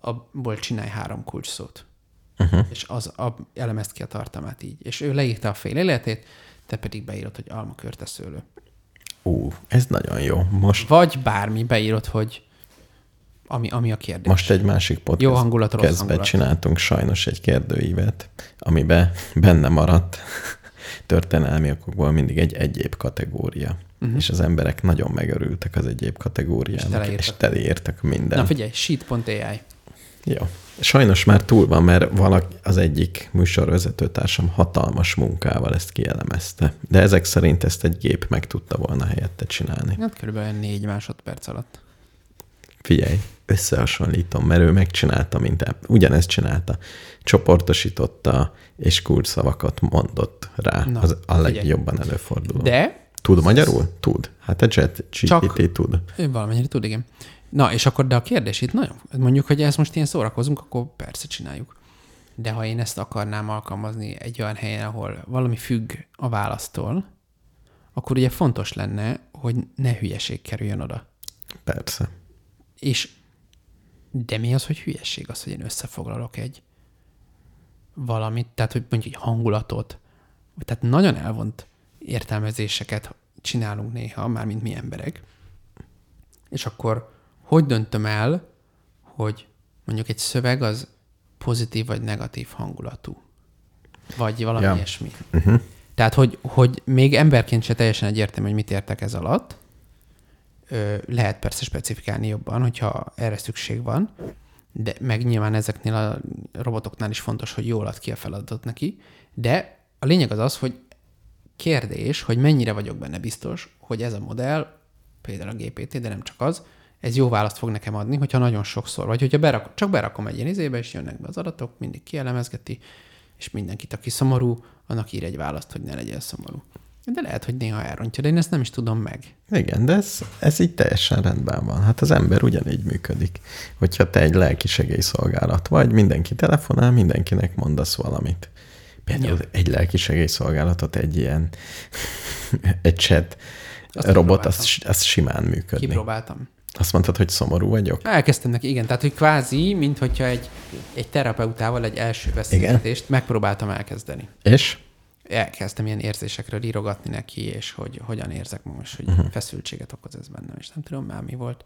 abból csinálj három kulcs szót. Uh-huh. És az a, elemezt ki a tartalmát így. És ő leírta a fél életét, te pedig beírod, hogy alma körteszőlő. Ú, ez nagyon jó. Most, Vagy bármi, beírod, hogy ami, ami a kérdés. most egy másik podcast Jó hangulat, rossz kezdve hangulat. csináltunk sajnos egy kérdőívet, amiben benne maradt történelmi okokból mindig egy egyéb kategória. Uh-huh. És az emberek nagyon megörültek az egyéb kategóriának, teleírtak. és teleírtak minden. Na figyelj, sheet.ai. Jó. Sajnos már túl van, mert valaki, az egyik műsorvezetőtársam hatalmas munkával ezt kielemezte. De ezek szerint ezt egy gép meg tudta volna helyette csinálni. Hát körülbelül négy másodperc alatt. Figyelj, összehasonlítom, mert ő megcsinálta mindent. Ugyanezt csinálta. Csoportosította, és kulcsszavakat mondott rá. Na, az a legjobban előforduló. De Tud magyarul? Tud. Hát a chat GPT tud. valamennyire tud, igen. Na, és akkor, de a kérdés itt nagyon, mondjuk, hogy ezt most ilyen szórakozunk, akkor persze csináljuk. De ha én ezt akarnám alkalmazni egy olyan helyen, ahol valami függ a választól, akkor ugye fontos lenne, hogy ne hülyeség kerüljön oda. Persze. És de mi az, hogy hülyeség? Az, hogy én összefoglalok egy valamit, tehát hogy mondjuk egy hangulatot, tehát nagyon elvont értelmezéseket csinálunk néha, már mint mi emberek. És akkor hogy döntöm el, hogy mondjuk egy szöveg az pozitív vagy negatív hangulatú? Vagy valami Ja. ilyesmi. Uh-huh. Tehát, hogy, hogy még emberként se teljesen egyértelmű, hogy mit értek ez alatt. Ö, lehet persze specifikálni jobban, hogyha erre szükség van, de meg nyilván ezeknél a robotoknál is fontos, hogy jól ad ki a feladatot neki, de a lényeg az az, hogy kérdés, hogy mennyire vagyok benne biztos, hogy ez a modell, például a GPT, de nem csak az, ez jó választ fog nekem adni, hogyha nagyon sokszor, vagy hogyha berak, csak berakom egy ilyen izébe, és jönnek be az adatok, mindig kielemezgeti, és mindenkit, aki szomorú, annak ír egy választ, hogy ne legyen szomorú. De lehet, hogy néha elrontja, de én ezt nem is tudom meg. Igen, de ez, ez így teljesen rendben van. Hát az ember ugyanígy működik. Hogyha te egy lelki segélyszolgálat vagy, mindenki telefonál, mindenkinek mondasz valamit. Például Ja. egy lelki segélyszolgálatot, egy ilyen, egy chat Azt robot, az, az simán működni. Kipróbáltam. Azt mondtad, hogy szomorú vagyok? Elkezdtem neki, igen. Tehát, hogy kvázi, mint hogyha egy, egy terapeutával egy első beszélgetést megpróbáltam elkezdeni. És? Elkezdtem ilyen érzésekről írogatni neki, és hogy hogyan érzek most, hogy uh-huh. feszültséget okoz ez bennem, és nem tudom már mi volt.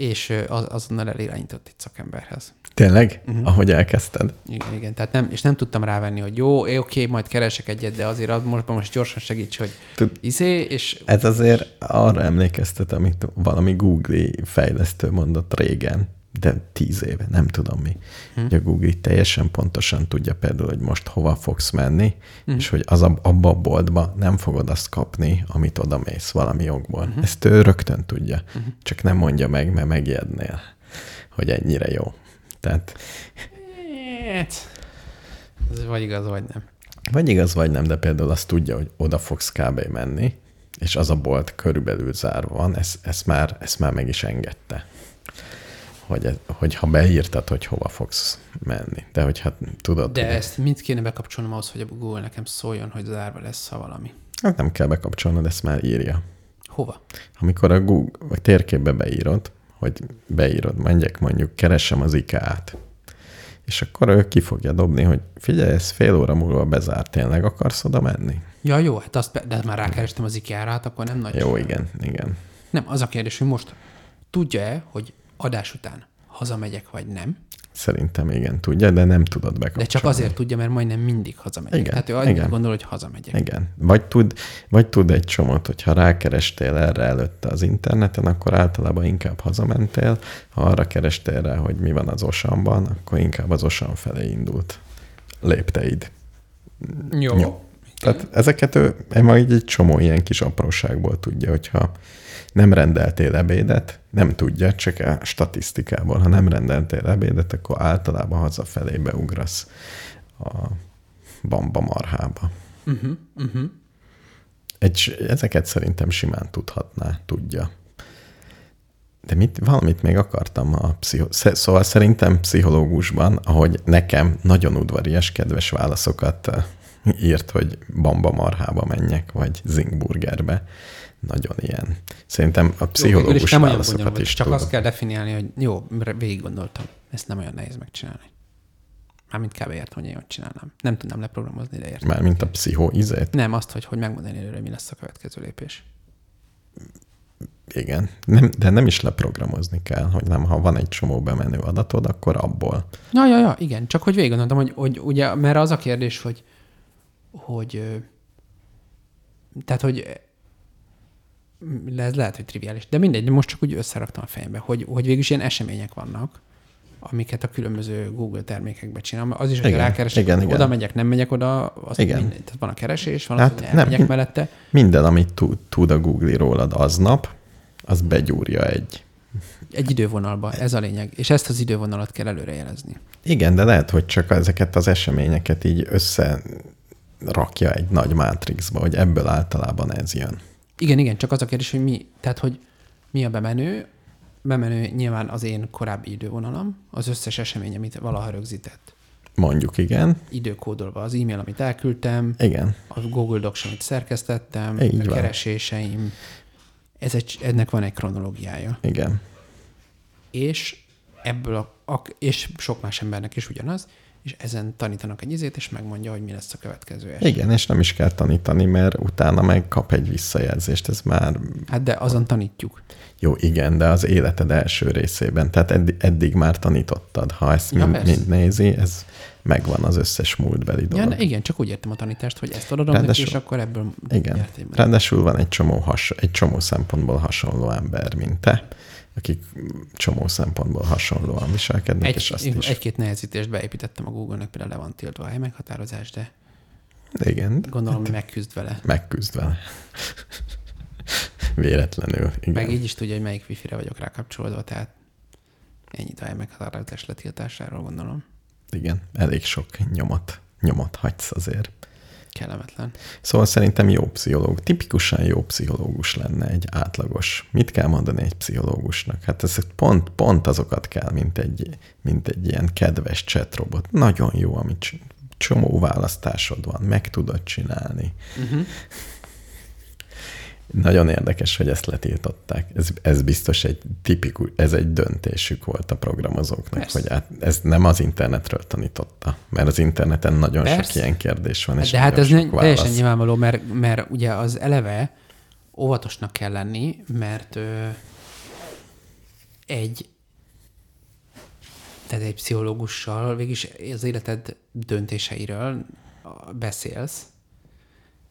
És az, azonnal elirányított egy szakemberhez. Tényleg? Uh-huh. Ahogy elkezdted? Igen, igen. Tehát nem, és nem tudtam rávenni, hogy jó, oké, majd keresek egyet, de azért az most, most gyorsan segíts, hogy Tud- izé, és Ez azért arra emlékeztet, amit valami Google fejlesztő mondott régen, de tíz éve, nem tudom mi. Hm. Hogy a Google teljesen pontosan tudja például, hogy most hova fogsz menni, hm. és hogy az a, abba a boltba nem fogod azt kapni, amit oda mész valami jogból. Hm. Ezt ő rögtön tudja, hm. csak nem mondja meg, mert megijednél, hogy ennyire jó. Tehát Hát, ez vagy igaz, vagy nem. vagy igaz, vagy nem, de például azt tudja, hogy oda fogsz kb. menni, és az a bolt körülbelül zárva van, ezt, ezt, már, ezt már meg is engedte. Hogy, hogy ha beírtad, hogy hova fogsz menni. De hogy hát tudod, De hogy ezt mind kéne bekapcsolnom ahhoz, hogy a Google nekem szóljon, hogy zárva lesz, ha valami. hát nem kell bekapcsolnod, ezt már írja. Hova? Amikor a Google, vagy térképbe beírod, hogy beírod, mondjuk mondjuk keresem az IKEA-t, és akkor ő ki fogja dobni, hogy figyelj, ez fél óra múlva bezárt, tényleg akarsz oda menni? Ja, jó, hát azt, be- de már rákerestem az IKEA-ra, hát akkor nem nagy. Jó, igen, igen. Nem, az a kérdés, hogy most tudja-e, hogy adás után hazamegyek, vagy nem, Szerintem igen, tudja, de nem tudod bekapcsolni. de csak azért tudja, mert majdnem mindig hazamegyek. Igen, Tehát ő annyira igen. gondol, hogy hazamegyek. Igen. Vagy tud, vagy tud egy csomót, hogyha rákerestél erre előtte az interneten, akkor általában inkább hazamentél. Ha arra kerestél rá, hogy mi van az osamban, akkor inkább az osam felé indult lépteid. Jó. Jó. Tehát ezeket ő majd egy csomó ilyen kis apróságból tudja, hogyha nem rendeltél ebédet, nem tudja, csak a statisztikából, ha nem rendeltél ebédet, akkor általában hazafelé beugrasz a bamba marhába. Uh-huh, uh-huh. Egy, ezeket szerintem simán tudhatná, tudja. De mit, valamit még akartam a pszicho... Szóval szerintem pszichológusban, ahogy nekem nagyon udvarias, kedves válaszokat eh, írt, hogy bamba marhába menjek, vagy zingburgerbe. Nagyon ilyen. Szerintem a pszichológus jó, válaszokat is Csak tudom. azt kell definiálni, hogy jó, végig gondoltam. Ezt nem olyan nehéz megcsinálni. Mármint kb. ért, hogy én ott csinálnám. Nem tudnám leprogramozni, de értem. Mármint a pszichó izét? Nem, azt, hogy, hogy megmondani előre, mi lesz a következő lépés. Igen, nem, de nem is leprogramozni kell, hogy nem, ha van egy csomó bemenő adatod, akkor abból. Ja, ja, ja, igen, csak hogy végig gondoltam, hogy, hogy ugye, mert az a kérdés, hogy, hogy tehát, hogy ez lehet, hogy triviális, de mindegy, de most csak úgy összeraktam a fejembe, hogy, hogy végülis ilyen események vannak, amiket a különböző Google termékekbe csinál. Az is, hogy rákeresek, igen, oda igen. megyek, nem megyek oda, az igen. Minden, tehát van a keresés, van hát az, hogy nem, mellette. Minden, amit tud, tud a Google rólad aznap, az begyúrja egy... Egy idővonalba, ez a lényeg. És ezt az idővonalat kell előrejelezni. Igen, de lehet, hogy csak ezeket az eseményeket így összerakja egy nagy mátrixba, hogy ebből általában ez jön. Igen, igen, csak az a kérdés, hogy mi, tehát hogy mi a bemenő, bemenő nyilván az én korábbi idővonalam, az összes esemény, amit valaha rögzített. Mondjuk, igen. Időkódolva az e-mail, amit elküldtem. Igen. A Google Docs, amit szerkesztettem. Így a van. kereséseim. Ez egy, ennek van egy kronológiája. Igen. És ebből a, a, és sok más embernek is ugyanaz, és ezen tanítanak egy izét, és megmondja, hogy mi lesz a következő eset. Igen, és nem is kell tanítani, mert utána meg kap egy visszajelzést, ez már... Hát de azon tanítjuk. Jó, igen, de az életed első részében, tehát eddig, eddig már tanítottad. Ha ezt ja, mind, mind nézi, ez megvan az összes múltbeli dolog. Ja, igen, csak úgy értem a tanítást, hogy ezt adom neki, és akkor ebből Igen, ráadásul van egy csomó, has, egy csomó szempontból hasonló ember, mint te, akik csomó szempontból hasonlóan viselkednek, egy, és azt is... Egy-két nehezítést beépítettem a Google-nek, például le van tiltva a hely meghatározás, de igen. Gondolom, hát, megküzd vele. Megküzd vele. Véletlenül. Igen. Meg így is tudja, hogy melyik wifi-re vagyok rákapcsolódva, tehát ennyit a hely meghatározás letiltásáról gondolom. Igen, elég sok nyomot, nyomot hagysz azért. Kellemetlen. Szóval szerintem jó pszichológus, tipikusan jó pszichológus lenne egy átlagos. Mit kell mondani egy pszichológusnak? Hát ez pont, pont azokat kell, mint egy, mint egy ilyen kedves chatrobot. Nagyon jó, amit csomó választásod van, meg tudod csinálni. Uh-huh. Nagyon érdekes, hogy ezt letiltották. Ez, ez biztos egy tipikus, ez egy döntésük volt a programozóknak, Persze. hogy át, ez nem az internetről tanította, mert az interneten nagyon Persze. sok ilyen kérdés van. És De hát ez nem, teljesen nyilvánvaló, mert, mert ugye az eleve óvatosnak kell lenni, mert ö, egy tehát egy pszichológussal végig az életed döntéseiről beszélsz,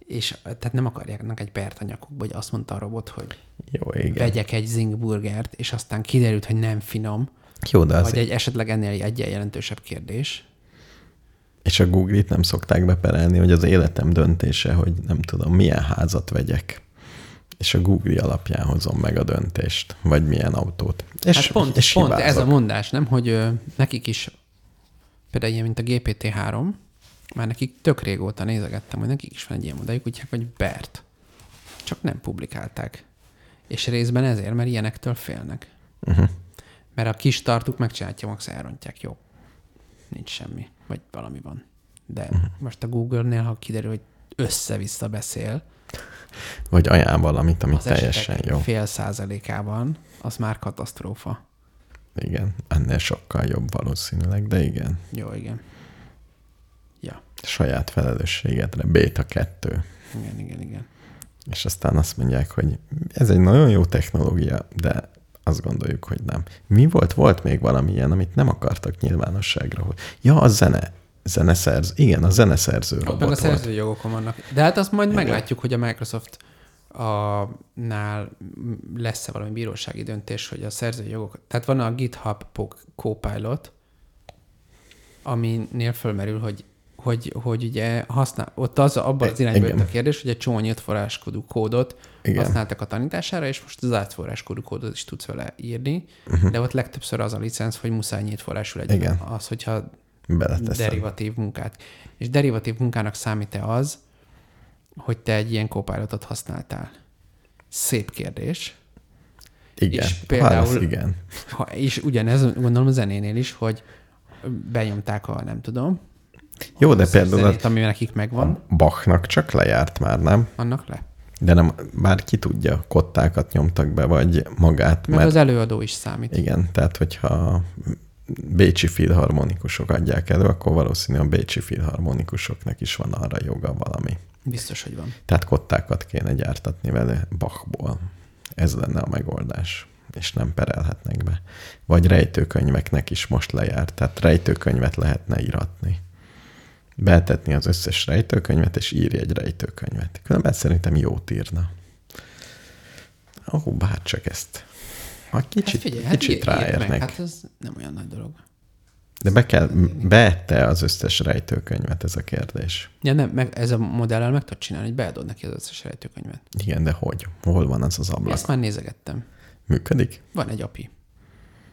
és tehát nem akarják egy pert a nyakukba, hogy azt mondta a robot, hogy Jó, igen. vegyek egy zingburgert, és aztán kiderült, hogy nem finom. Jó, de Vagy egy esetleg ennél egy jelentősebb kérdés. És a Google-it nem szokták beperelni, hogy az életem döntése, hogy nem tudom, milyen házat vegyek. És a Google alapján hozom meg a döntést, vagy milyen autót. És, hát pont, és pont ez a mondás, nem? Hogy ö, nekik is, például ilyen, mint a GPT-3, már nekik tök régóta nézegettem, hogy nekik is van egy ilyen modelljük, úgy hogy Bert. Csak nem publikálták. És részben ezért, mert ilyenektől félnek. Uh-huh. Mert a kis tartuk megcsinálja, max elrontják. Jó. Nincs semmi. Vagy valami van. De uh-huh. most a Google-nél, ha kiderül, hogy össze-vissza beszél, vagy ajánl valamit, ami teljesen jó. fél százalékában, az már katasztrófa. Igen, ennél sokkal jobb valószínűleg, de igen. Jó, igen. Saját felelősségedre, béta 2. Igen, igen, igen. És aztán azt mondják, hogy ez egy nagyon jó technológia, de azt gondoljuk, hogy nem. Mi volt? Volt még valami ilyen, amit nem akartak nyilvánosságra. Hogy... Ja, a zene. Zeneszerző. Igen, a zeneszerző robot Meg a szerzőjogokon vannak. De hát azt majd Igen. meglátjuk, hogy a Microsoft a, nál lesz-e valami bírósági döntés, hogy a szerzői jogok... Tehát van a GitHub Copilot, aminél fölmerül, hogy hogy, hogy ugye használ, ott az, abban az irányban Igen. jött a kérdés, hogy egy csomó nyílt forráskodú kódot Igen. használtak a tanítására, és most az zárt forráskodú kódot is tudsz vele írni, uh-huh. de ott legtöbbször az a licensz, hogy muszáj nyílt forrású legyen Igen. az, hogyha Beleteszem. derivatív munkát. És derivatív munkának számít-e az, hogy te egy ilyen copilotot használtál? Szép kérdés. Igen. és Például... például- Válasz, igen. Ha, és ugyanez gondolom a zenénél is, hogy benyomták a, nem tudom, Jó, de például zenét, ami nekik megvan, Bachnak csak lejárt már, nem? annak le. De nem, bár ki tudja, kottákat nyomtak be, vagy magát, Meg mert az előadó is számít. igen, tehát hogyha bécsi filharmonikusok adják elő, akkor valószínű a bécsi filharmonikusoknak is van arra joga valami. Biztos, hogy van. Tehát kottákat kéne gyártatni vele Bachból. Ez lenne a megoldás, és nem perelhetnek be. Vagy rejtőkönyveknek is most lejárt, tehát rejtőkönyvet lehetne iratni. Betetni az összes rejtőkönyvet, és írj egy rejtőkönyvet. Különben szerintem jót írna. Ó, bár csak ezt. Ha kicsit, hát figyelj, kicsit írd meg, ráérnek. Hát ez nem olyan nagy dolog. De be kell, beette az összes rejtőkönyvet ez a kérdés. Ja, nem, meg, ez a modellel meg tudod csinálni, hogy beadod neki az összes rejtőkönyvet. Igen, de hogy? Hol van az az ablak? Ezt már nézegettem. Működik? Van egy API.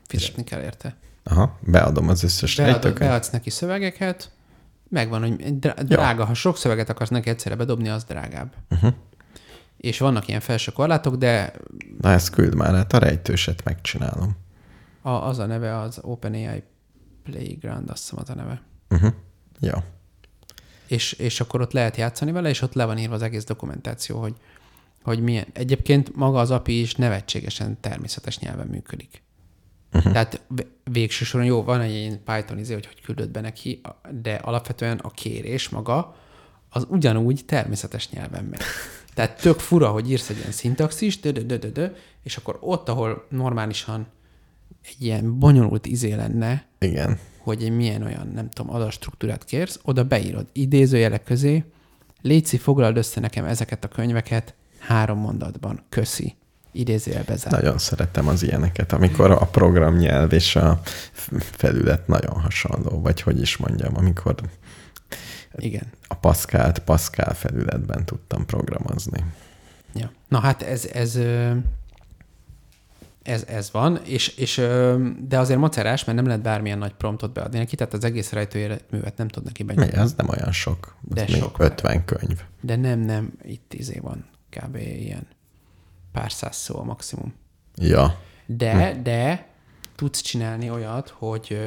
Fizetni kell érte. Aha, beadom az összes Beadod, rejtőkönyvet. beadsz neki szövegeket, megvan, hogy drá- drága, ha sok szöveget akarsz neki egyszerre bedobni, az drágább. Uh-huh. És vannak ilyen felső korlátok, de Na ezt küld már, hát a rejtőset megcsinálom. a, az a neve az OpenAI Playground, azt hiszem az a neve. Uh-huh. Ja. És, és akkor ott lehet játszani vele, és ott le van írva az egész dokumentáció, hogy, hogy milyen. Egyébként maga az API is nevetségesen természetes nyelven működik. Uh-huh. Tehát vé- végső soron jó, van egy ilyen Python izé, hogy hogy küldöd be neki, de alapvetően a kérés maga az ugyanúgy természetes nyelven megy. Tehát tök fura, hogy írsz egy ilyen szintaxis, dö, dö, dö, dö, dö, és akkor ott, ahol normálisan egy ilyen bonyolult izé lenne, Igen. hogy egy milyen olyan, nem tudom, adatstruktúrát kérsz, oda beírod idézőjelek közé, Léci, foglald össze nekem ezeket a könyveket három mondatban. Köszi. Idézőjelbe zár. Nagyon szeretem az ilyeneket, amikor a programnyelv és a felület nagyon hasonló, vagy hogy is mondjam, amikor Igen. a Pascal-t Pascal felületben tudtam programozni. Ja. Na hát ez, ez, ez, ez van, és, és, de azért macerás, mert nem lehet bármilyen nagy promptot beadni neki, tehát az egész rejtőművet nem tud neki benyomni. Az nem olyan sok. De sok. 50 könyv. De nem, nem, itt izé van kb. ilyen pár száz szó a maximum. Ja. De, Hm. de tudsz csinálni olyat, hogy,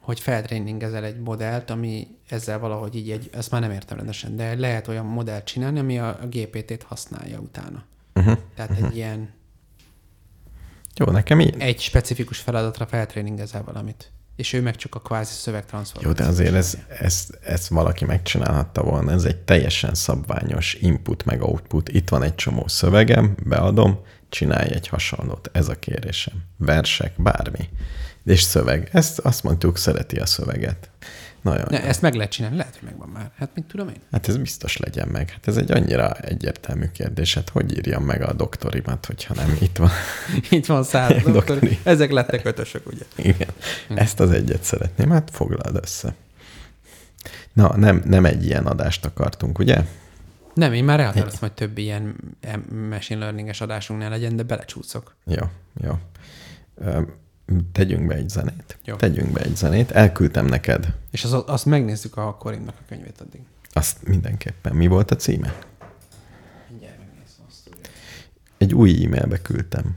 hogy feltréningezel egy modellt, ami ezzel valahogy így egy, ezt már nem értem rendesen, de lehet olyan modellt csinálni, ami a, a GPT-t használja utána. Uh-huh. Tehát egy ilyen, Jó, nekem így. egy specifikus feladatra feltréningezel valamit. És ő meg csak a kvázi Jó, szövegtranszformációt. de azért ez, ez, ezt valaki megcsinálhatta volna. Ez egy teljesen szabványos input meg output. Itt van egy csomó szövegem, beadom, csinálj egy hasonlót. Ez a kérésem. Versek, bármi. És szöveg. Ezt azt mondtuk, szereti a szöveget. Nagyon Ne, jó. ezt meg lehet csinálni, lehet, hogy megvan már. Hát mit tudom én? Hát ez biztos legyen meg. Hát ez egy annyira egyértelmű kérdés. Hát hogy írjam meg a doktorimat, hogyha nem itt van. Itt van száz doktori. Doktori. Ezek lettek ötösök, ugye? Igen. Ezt az egyet szeretném. Hát foglald össze. Na, nem, nem egy ilyen adást akartunk, ugye? Nem, én már elhatároztam, hogy több ilyen machine learninges adásunknál legyen, de belecsúszok. Jó, jó. Tegyünk be egy zenét. Jó. Tegyünk be egy zenét. Elküldtem neked. És az, azt megnézzük a Korinnak a könyvét addig. Azt mindenképpen. Mi volt a címe? Mindjárt megnézem azt. Egy új e-mailbe küldtem.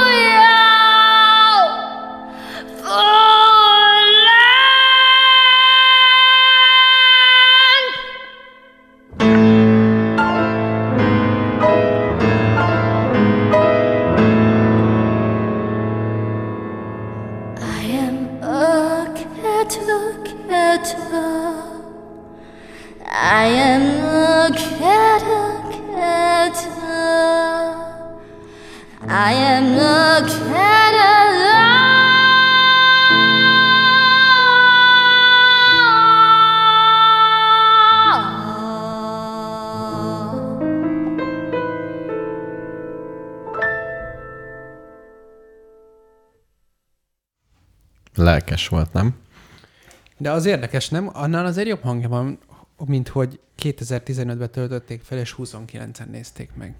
I am cat. Lelkes volt, nem? De az érdekes, nem? Annál azért jobb hangja van, mint hogy 2015-ben töltötték fel, és 29-en nézték meg.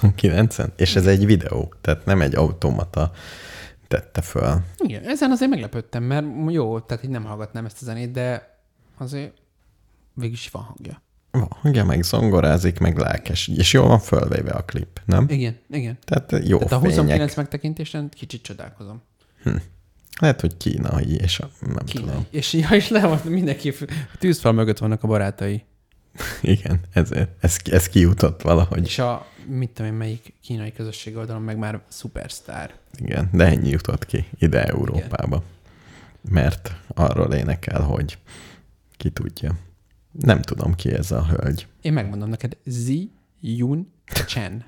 29-en? És ez egy videó, tehát nem egy automata tette föl. Igen, ezen azért meglepődtem, mert jó, tehát így nem hallgatnám ezt a zenét, de azért végülis van hangja. Van hangja, meg zongorázik, meg lelkes, és jól van fölvéve a klip, nem? Igen, igen. Tehát jó Tehát a fények. 29 megtekintésen kicsit csodálkozom. Lehet, hogy kínai, és a, nem Kínai. tudom. És, ja, és le van, mindenki tűzfal mögött vannak a barátai. Igen, ezért. Ez, ez kijutott valahogy. És a, mit tudom én, melyik kínai közösség oldalon meg már szupersztár. Igen, de ennyi jutott ki ide Európába. Mert arról énekel, hogy ki tudja. Nem tudom, ki ez a hölgy. Én megmondom neked, Zi Yun Chen.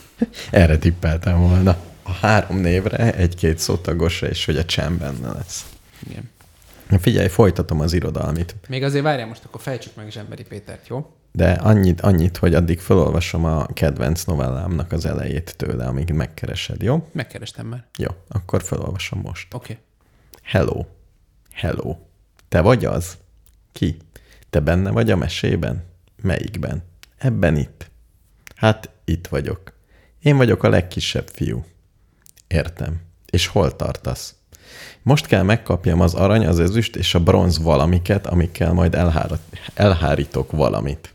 Erre tippeltem volna. A három névre, egy-két szótagosra, és hogy a csend benne lesz. Igen. Figyelj, folytatom az irodalmit. Még azért várjál most, akkor fejtsük meg Zsemberi Pétert, jó? De annyit, annyit, hogy addig felolvasom a kedvenc novellámnak az elejét tőle, amíg megkeresed, jó? Megkerestem már. Jó, akkor felolvasom most. Oké. Okay. Hello. Hello. Te vagy az? Ki? Te benne vagy a mesében? Melyikben? Ebben itt. Hát itt vagyok. Én vagyok a legkisebb fiú. Értem. És hol tartasz? Most kell megkapjam az arany, az ezüst és a bronz valamiket, amikkel majd elhárat, elhárítok valamit.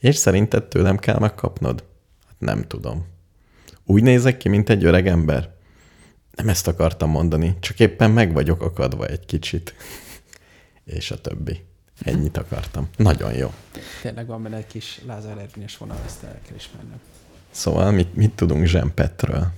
És szerinted tőlem kell megkapnod? Hát nem tudom. Úgy nézek ki, mint egy öreg ember? Nem ezt akartam mondani, csak éppen meg vagyok akadva egy kicsit. És a többi. Ennyit akartam. Nagyon jó. Tényleg van benne egy kis Lázár Ervényes vonal, ezt el kell ismernem. Szóval mit, mit tudunk Zsempetről?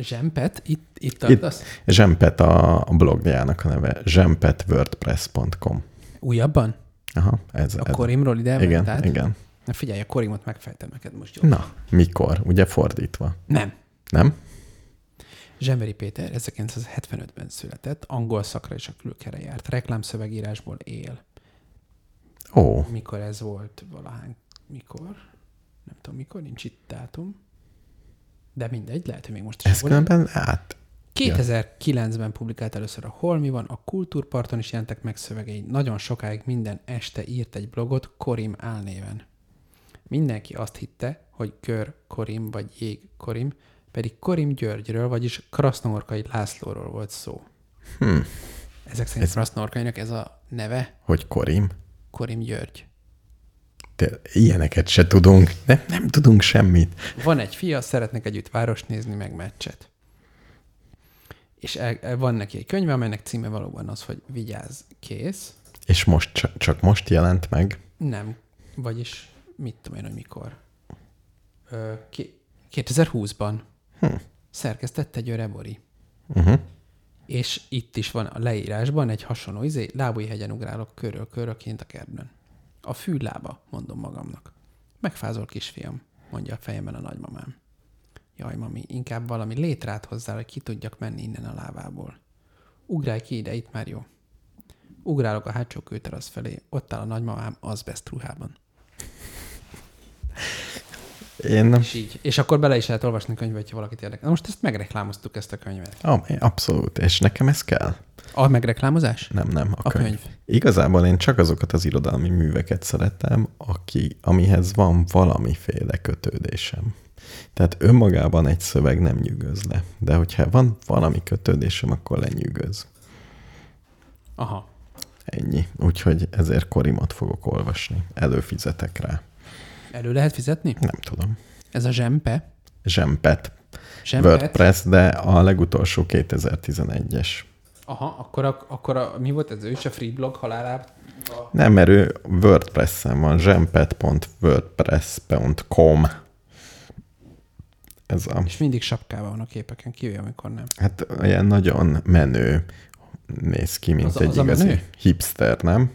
Zsempet? Itt, itt Itt tartasz? Zsempet a, a blogjának a neve. zsempetwordpress.com Újabban? Aha, ez. A ez. Korimról ide Igen, tehát? igen. Na figyelj, a Korimot megfejtem neked most jó. Na, mikor? Ugye fordítva. Nem. Nem? Zsemberi Péter 1975-ben született, angol szakra és a külkere járt, reklámszövegírásból él. Ó, Mikor ez volt valahány, mikor? Nem tudom mikor, nincs itt dátum. De mindegy, lehet, hogy még most is ez különben át. 2009-ben publikált először a Holmi van, a Kultúrparton is jelentek meg szövegei. Nagyon sokáig minden este írt egy blogot Korim álnéven. Mindenki azt hitte, hogy Kör Korim vagy Jég Korim, pedig Korim Györgyről, vagyis Krasznorkai Lászlóról volt szó. Hm. Ezek szerint Krasznorkainak ez a neve Hogy Korim? Korim György. De ilyeneket se tudunk. Nem, nem tudunk semmit. Van egy fia, szeretnek együtt város nézni, meg meccset. És el, van neki egy könyve, amelynek címe valóban az, hogy Vigyázz, kész. És most csak, csak most jelent meg. Nem, vagyis mit tudom én, hogy mikor. Ö, ki, 2020-ban Hm. szerkesztette egy Rebori. Uh-huh. És itt is van a leírásban egy hasonló izé, lábújhegyen ugrálok körül kint a kertben. A fű lába, mondom magamnak. Megfázol, kisfiam, mondja a fejemben a nagymamám. Jaj, mami, inkább valami létrát hozzá, hogy ki tudjak menni innen a lávából. Ugrálj ki ide, itt már jó. Ugrálok a hátsó kőterasz felé, ott áll a nagymamám azbest ruhában. Én nem. És így. És akkor bele is lehet olvasni a könyvet, ha valakit érdekel. Na most ezt megreklámoztuk, ezt a könyvet. Ah, abszolút. És nekem ez kell? A megreklámozás? Nem, nem, a, A könyv. könyv. Igazából én csak azokat az irodalmi műveket szeretem, aki, amihez van valamiféle kötődésem. Tehát önmagában egy szöveg nem nyűgöz le, de hogyha van valami kötődésem, akkor lenyűgöz. Aha. Ennyi. Úgyhogy ezért Korimot fogok olvasni. Előfizetek rá. Elő lehet fizetni? Nem tudom. Ez a zsempe? Zsempet. Zsempet? WordPress, de a legutolsó 2011-es. Aha, akkor, a, akkor a, mi volt ez? Ő is a free blog halálában? Nem, mert ő WordPress-en van, zsempet.wordpress.com. Ez a, És mindig sapkában van a képeken, kivéve, amikor nem. hát olyan nagyon menő néz ki, mint Az egy az igazi hipster, nem?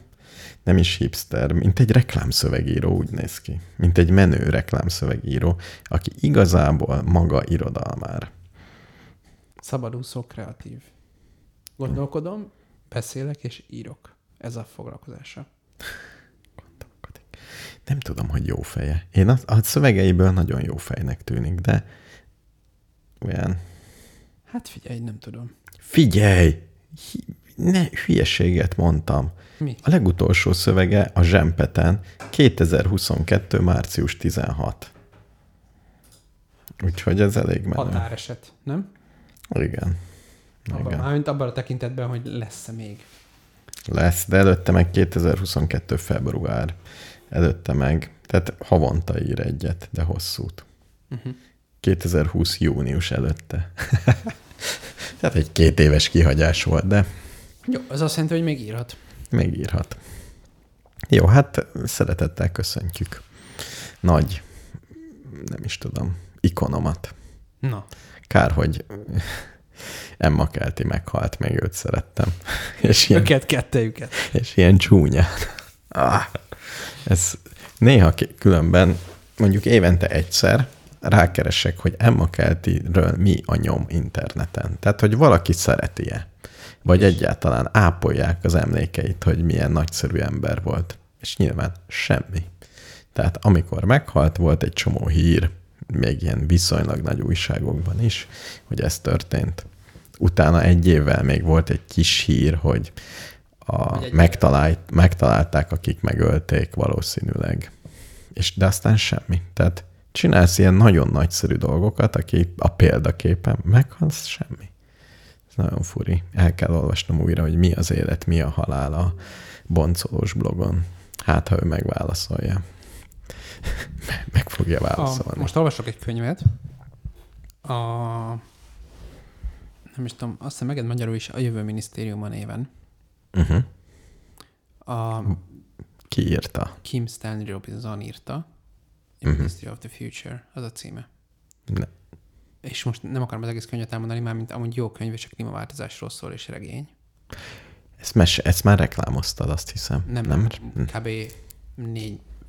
Nem is hipster, mint egy reklámszövegíró úgy néz ki. Mint egy menő reklámszövegíró, aki igazából maga irodalmár. Szabadúszó kreatív. Gondolkodom, beszélek és írok. Ez a foglalkozása. Nem tudom, hogy jó feje. Én a, a szövegeiből nagyon jó fejnek tűnik, de olyan... Hát figyelj, nem tudom. Figyelj! Ne, hülyeséget mondtam. Mi? A legutolsó szövege a Zsempeten 2022. március 16. Úgyhogy ez elég menő. Határeset, nem? Igen. Abban, mármint abban a tekintetben, hogy lesz-e még. Lesz, de előtte meg 2022. február. Előtte meg, tehát havonta ír egyet, de hosszút. Uh-huh. 2020 június előtte. tehát egy két éves kihagyás volt, de Jó, az azt jelenti, hogy még írhat. még írhat. Jó, hát szeretettel köszöntjük. Nagy, nem is tudom, ikonomat. Na, Kár, hogy Emma Kelti meghalt, még őt szerettem. És ilyen, őket, kettejüket. és ilyen csúnya. Ah, ez néha különben, mondjuk évente egyszer rákeresek, hogy Emma Keltiről mi a nyom interneten. Tehát, hogy valaki szereti-e. Vagy egyáltalán ápolják az emlékeit, hogy milyen nagyszerű ember volt. És nyilván semmi. Tehát amikor meghalt, volt egy csomó hír, még ilyen viszonylag nagy újságokban is, hogy ez történt. Utána egy évvel még volt egy kis hír, hogy a, Hogy megtalált, megtalálták, akik megölték valószínűleg. És de aztán semmi. Tehát csinálsz ilyen nagyon nagyszerű dolgokat, aki a példaképen meghalsz, semmi. Ez nagyon furi. El kell olvasnom újra, hogy mi az élet, mi a halál a boncolós blogon. Hát, ha ő megválaszolja. Meg fogja A, válaszolni. most olvasok egy könyvet, a nem is tudom, azt hiszem meged magyarul is a jövő minisztériuma néven. Uh-huh. A Ki írta? Kim Stanley Robinson írta. A Mhm. Ministry of the Future, az a címe. Ne. És most nem akarom az egész könyvet elmondani, már mint amúgy jó könyv, és a klímaváltozásról szól, és regény. Ezt, mes- ezt már reklámoztad, azt hiszem. Nem, nem? kb.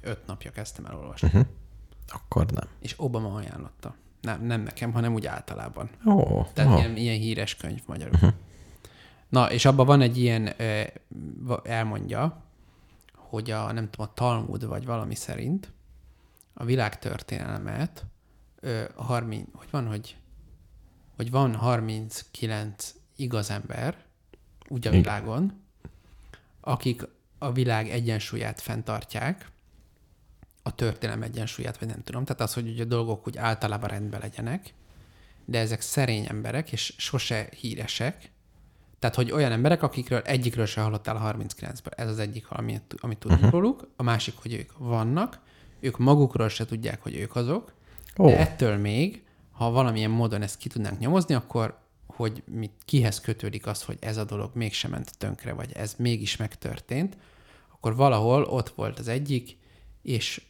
Négy-öt napja kezdtem el olvasni. Uh-huh. Akkor nem. És Obama ajánlotta. Nem, nem nekem, hanem úgy általában. Ó, Tehát ó. ilyen, ilyen híres könyv magyarul. Uh-huh. Na, és abban van egy ilyen, elmondja, hogy a, nem tudom, a Talmud vagy valami szerint a világtörténelmet ö, 30, hogy van, hogy, hogy van 39 igaz ember úgy a világon, akik a világ egyensúlyát fenntartják, a történelem egyensúlyát, vagy nem tudom. Tehát az, hogy ugye a dolgok úgy általában rendben legyenek, de ezek szerény emberek, és sose híresek. Tehát, hogy olyan emberek, akikről egyikről se hallottál a 39-ben. Ez az egyik, amit, amit tudunk uh-huh. róluk. A másik, hogy ők vannak. Ők magukról se tudják, hogy ők azok. Ó. De ettől még, ha valamilyen módon ezt ki tudnánk nyomozni, akkor hogy mit, kihez kötődik az, hogy ez a dolog mégsem ment tönkre, vagy ez mégis megtörtént, akkor valahol ott volt az egyik, és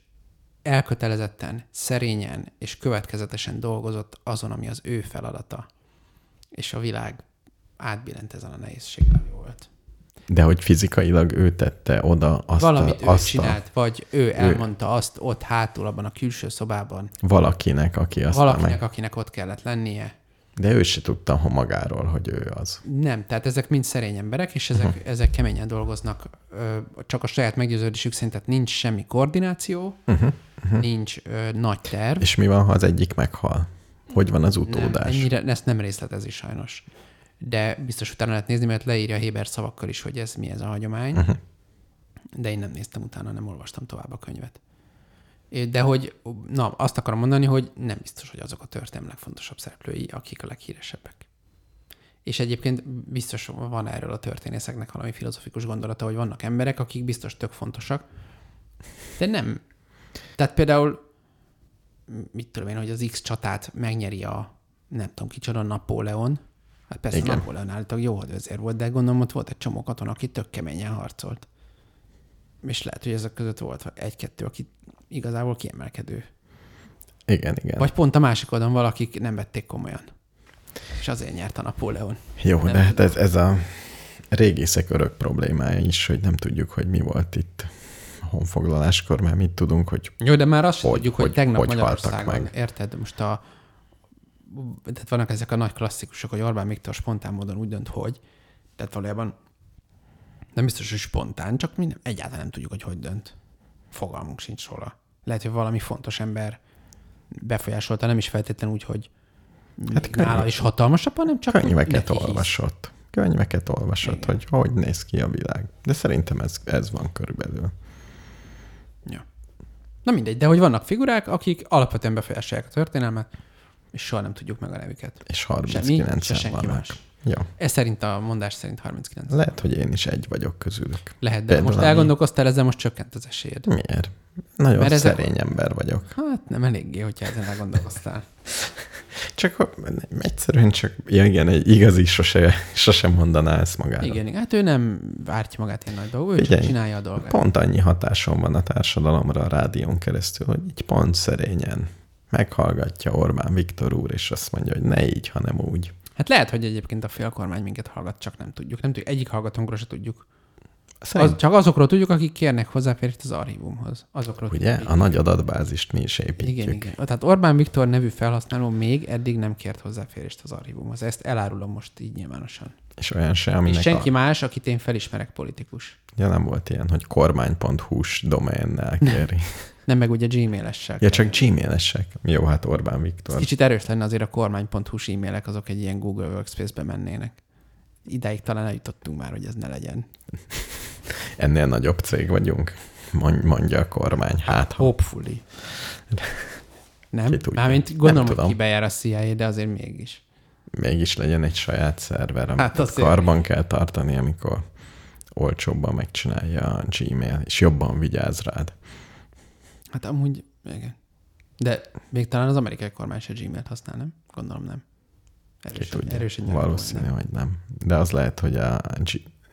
elkötelezetten, szerényen és következetesen dolgozott azon, ami az ő feladata. És a világ átbillent ezen a nehézségen, ami volt. De hogy fizikailag ő tette oda azt Valamit a, ő azt csinált, vagy ő elmondta azt ott hátul, abban a külső szobában, a valakinek, aki aztán valakinek, meg... akinek ott kellett lennie. De ő se tudta ha magáról, hogy ő az. Nem, tehát ezek mind szerény emberek, és ezek, uh-huh. ezek keményen dolgoznak, csak a saját meggyőződésük szerint, tehát nincs semmi koordináció, uh-huh. Uh-huh. nincs ö, nagy terv. És mi van, ha az egyik meghal? Hogy van az nem, utódás? ennyire, ezt nem részletezi sajnos. De biztos utána lehet nézni, mert leírja Héber szavakkal is, hogy ez mi ez a hagyomány. Uh-huh. De én nem néztem utána, nem olvastam tovább a könyvet. De hogy, na, azt akarom mondani, hogy nem biztos, hogy azok a történelem legfontosabb szereplői, akik a leghíresebbek. És egyébként biztos van erről a történészeknek valami filozofikus gondolata, hogy vannak emberek, akik biztos tök fontosak, de nem. Tehát például, mit tudom én, hogy az X csatát megnyeri a, nem tudom kicsoda, Napóleon. Hát persze Igen. Napóleon állítólag jó hadvezér volt, de gondolom ott volt egy csomó katona, aki tök keményen harcolt. És lehet, hogy ezek között volt egy-kettő, aki igazából kiemelkedő. Igen, igen. Vagy pont a másik oldalon valakik nem vették komolyan. És azért nyert a Napóleon. Jó, nem de hát ez, ez a régészek örök problémája is, hogy nem tudjuk, hogy mi volt itt honfoglaláskor, mert mit tudunk, hogy Jó, de már azt Hogy- tudjuk, hogy, hogy- tegnap hogy Magyarországon, meg. érted? Most a tehát vannak ezek a nagy klasszikusok, hogy Orbán Viktor spontán módon úgy dönt, hogy tehát valójában nem biztos, hogy spontán, csak mi nem, egyáltalán nem tudjuk, hogy hogy dönt. Fogalmunk sincs róla. Lehet, hogy valami fontos ember befolyásolta, nem is feltétlenül úgy, hogy hát könyv- nála is hatalmasabb, hanem csak könyveket neki hisz. olvasott. Könyveket olvasott, Igen. hogy hogy néz ki a világ. De szerintem ez, ez van körülbelül. Na mindegy, de hogy vannak figurák, akik alapvetően befolyásolják a történelmet, és soha nem tudjuk meg a nevüket. És Se mi, 39 se senki vannak. más. Ja. Ez szerint a mondás szerint 39. Lehet, hogy én is egy vagyok közülük. Lehet, de Például most elgondolkoztál, ezzel most csökkent az esélyed. Miért? Nagyon Mert szerény ember vagyok. Hát nem eléggé, hogyha ezen elgondolkoztál. Csak egyszerűen csak, ja igen, egy igazi sose, sosem mondaná ezt magára. Igen, hát ő nem vártja magát ilyen nagy dolgok, ő csak Figyelj, csinálja a dolgát. Pont annyi hatásom van a társadalomra a rádión keresztül, hogy így pont szerényen meghallgatja Orbán Viktor úr, és azt mondja, hogy ne így, hanem úgy. Hát lehet, hogy egyébként a félkormány minket hallgat, csak nem tudjuk. Nem tudjuk, egyik hallgatónkról se tudjuk. Szerint, Az, csak azokról tudjuk, akik kérnek hozzáférést az archívumhoz. Azokról ugye, tudjuk. a nagy adatbázist mi is építjük. Igen, igen. Tehát Orbán Viktor nevű felhasználó még eddig nem kért hozzáférést az archívumhoz. Ezt elárulom most így nyilvánosan. És olyan se, És aminek senki a, más, akit én felismerek politikus. ja, nem volt ilyen, hogy kormány.hu-s doménnel kéri. Nem meg ugye gmail-essel. Ja, csak gmail-esek. Jó, hát Orbán Viktor. Kicsit erős lenne azért a kormány.hu-s e-mailek, azok egy ilyen Google Workspace-be mennének. Idáig talán eljutottunk már, hogy ez ne legyen. Ennél nagyobb cég vagyunk, Mond- mondja a kormány. Hát, Hopefully. Nem? Mármint Nem gondolom, hogy tudom. kibejár a CIA, de azért mégis. mégis legyen egy saját szerver, amit Hát karban kell tartani, amikor olcsóbban megcsinálja a Gmail, és jobban vigyáz rád. Hát amúgy, igen. De még talán az amerikai kormány se Gmail-t használ, nem? Gondolom nem. Erősen, erősen Valószínű, nem. hogy nem. De az lehet, hogy a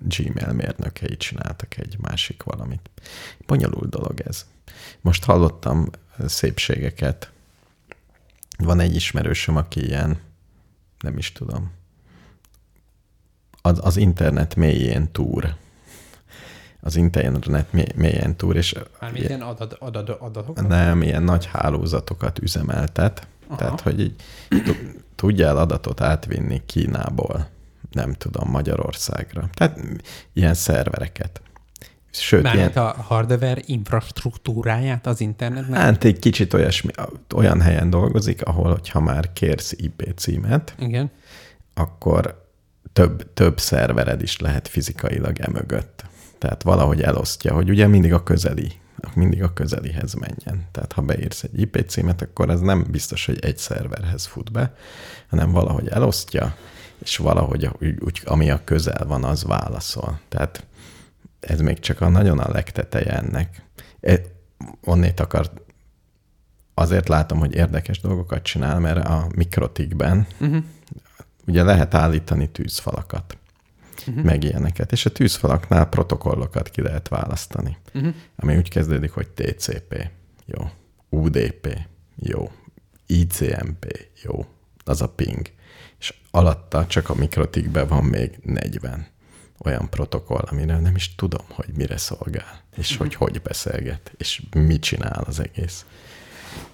Gmail mérnökei csináltak egy másik valamit. Bonyolult dolog ez. Most hallottam szépségeket. Van egy ismerősöm, aki ilyen, nem is tudom, az, az internet mélyén túr. Az internet mély- mélyén túr, és Mármint ilyen adat, adat, adatok? nem, ilyen nagy hálózatokat üzemeltet. Aha. Tehát, hogy így tu- tudjál adatot átvinni Kínából, nem tudom, Magyarországra. Tehát ilyen szervereket. Sőt, ilyen, Mármint a hardware infrastruktúráját az internetnek? hát egy kicsit olyasmi, olyan helyen dolgozik, ahol, hogyha már kérsz IP címet, Igen. akkor több, több szervered is lehet fizikailag emögött. Tehát valahogy elosztja, hogy ugye mindig a közeli, mindig a közelihez menjen. Tehát ha beírsz egy IP címet, akkor ez nem biztos, hogy egy szerverhez fut be, hanem valahogy elosztja, és valahogy úgy, úgy, ami a közel van, az válaszol. Tehát ez még csak a nagyon a legteteje ennek. E, onnét akar, azért látom, hogy érdekes dolgokat csinál, mert a mikrotikben Uh-huh. ugye lehet állítani tűzfalakat, uh-huh. meg ilyeneket, és a tűzfalaknál protokollokat ki lehet választani, Uh-huh. ami úgy kezdődik, hogy TCP, jó, UDP, jó, ICMP, jó, az a ping, alatta csak a mikrotikben van még 40 olyan protokoll, amire nem is tudom, hogy mire szolgál, és hogy hogy beszélget, és mit csinál az egész.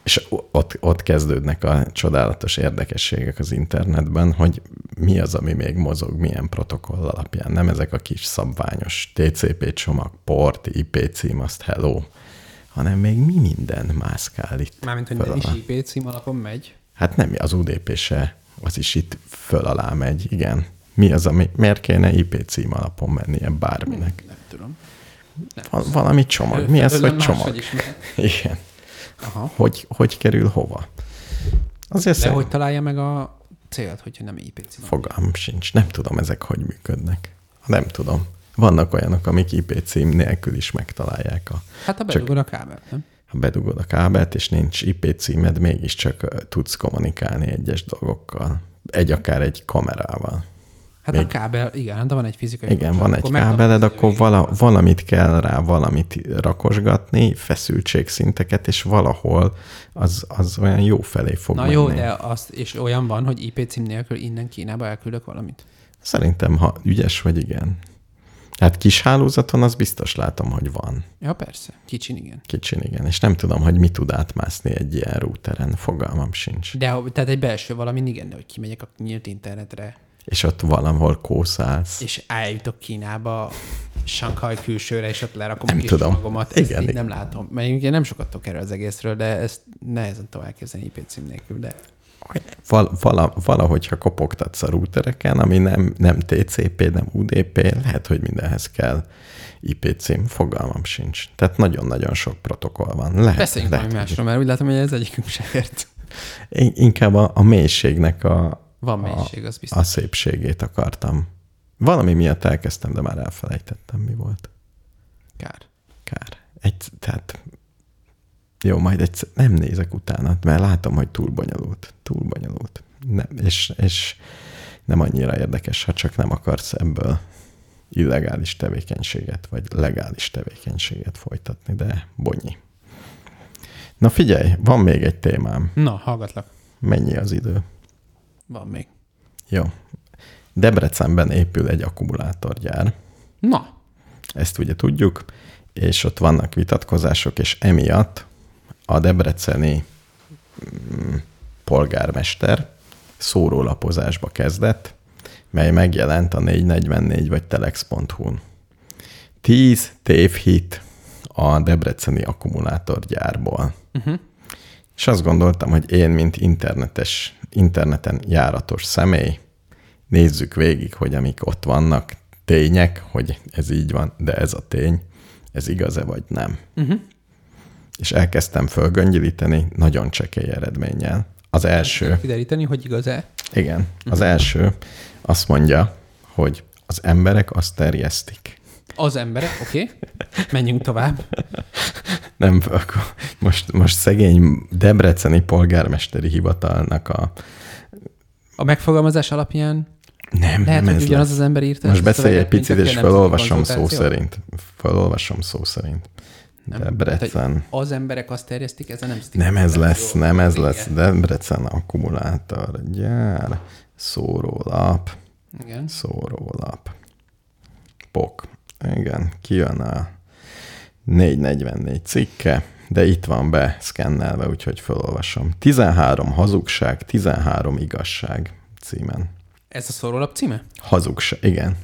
És ott, ott kezdődnek a csodálatos érdekességek az internetben, hogy mi az, ami még mozog, milyen protokoll alapján. Nem ezek a kis szabványos TCP csomag, port, IP cím, azt hello, hanem még mi minden mászkál itt. Mármint, hogy nem is. IP cím alapon megy. Hát nem, az UDP se, az is itt föl alá megy, igen. Mi az, ami, miért kéne IP cím alapon mennie bárminek? Nem tudom. Nem. Val- valami csomag. Mi Felől hogy csomag? Igen. Aha. Hogy, hogy kerül hova? Azért De szerint hogy találja meg a célt, hogyha nem IP cím? fogalmam sincs. Nem tudom, ezek hogy működnek. Nem tudom. Vannak olyanok, amik IP cím nélkül is megtalálják a Hát a bedugod a kábelt, nem? Ha bedugod a kábelt, és nincs IP címed, mégiscsak tudsz kommunikálni egyes dolgokkal. Egy akár egy kamerával. Hát Még- a kábel, igen, de van egy fizikai. Igen, van kapcsolat. egy Akkor kábeled, akkor vala, valamit kell rá, valamit rakosgatni, feszültségszinteket, és valahol az, az olyan jó felé fog Na menni. jó, de azt, és olyan van, hogy IP cím nélkül innen Kínába elküldök valamit. Szerintem, ha ügyes vagy, igen. Hát kis hálózaton az biztos látom, hogy van. Ja, persze. Kicsin, igen. Kicsin, igen. És nem tudom, hogy mi tud átmászni egy ilyen routeren, fogalmam sincs. De tehát egy belső valami, igen, hogy kimegyek a nyílt internetre, És ott valahol kószálsz. és eljutok Kínába, Shanghai külsőre, és ott lerakom Nem a kis tudom. csomagomat. Igen, ezt így igen. nem látom. Mert én nem sokat tudok erről az egészről, de ezt nehezen tudom elképzelni IP cím nélkül, de Val, vala, valahogy, ha kopogtatsz a routereken, ami nem, nem TCP, nem UDP, lehet, hogy mindenhez kell IP cím, fogalmam sincs. Tehát nagyon-nagyon sok protokoll van. Lehet, beszéljünk lehet, valami másról, mert úgy látom, hogy ez egyikünk se ért. In- Inkább a, a mélységnek a, Van a, mélység, az a biztos. szépségét akartam. Valami miatt elkezdtem, de már elfelejtettem, mi volt. Kár. Kár. Egy, tehát jó, majd egyszer nem nézek utána, mert látom, hogy túl bonyolult. Túl bonyolult. Nem, és, és nem annyira érdekes, ha csak nem akarsz ebből illegális tevékenységet, vagy legális tevékenységet folytatni, de bonyi. Na figyelj, van még egy témám. Na, hallgatlak. Mennyi az idő? Van még. Jó. Debrecenben épül egy akkumulátorgyár. Na, Ezt ugye tudjuk, és ott vannak vitatkozások, és emiatt a debreceni mm, polgármester szórólapozásba kezdett, mely megjelent a 444 vagy telex.hu-n. 10 tévhit a debreceni akkumulátorgyárból. uh-huh. És azt gondoltam, hogy én, mint internetes, interneten járatos személy, nézzük végig, hogy amik ott vannak, tények, hogy ez így van, de ez a tény, ez igaz-e vagy nem. Uh-huh. És elkezdtem fölgöngyölíteni nagyon csekély eredménnyel. Az első, kideríteni, hogy igaz-e. igen, az első azt mondja, hogy az emberek azt terjesztik. Az emberek, oké, okay. menjünk tovább. Nem, akkor most, most szegény Debreceni polgármesteri hivatalnak a A megfogalmazás alapján Nem, lehet, nem hogy ez ugyanaz lesz. az ember írta Most beszélj egy picit, és nemzeti felolvasom szó szerint. Felolvasom szó szerint. Nem. Debrecen. Az emberek azt terjesztik, ez a nemzeti Nem ez lesz, konzultáció nem ez vége. lesz. Debrecen akkumulátor, gyár, szórólap, Igen. szórólap. Pok. Igen, kijön a 444 cikke, de itt van be szkennelve, úgyhogy felolvasom. 13 hazugság, 13 igazság címen. Ez a szórólap címe? Hazugság, igen.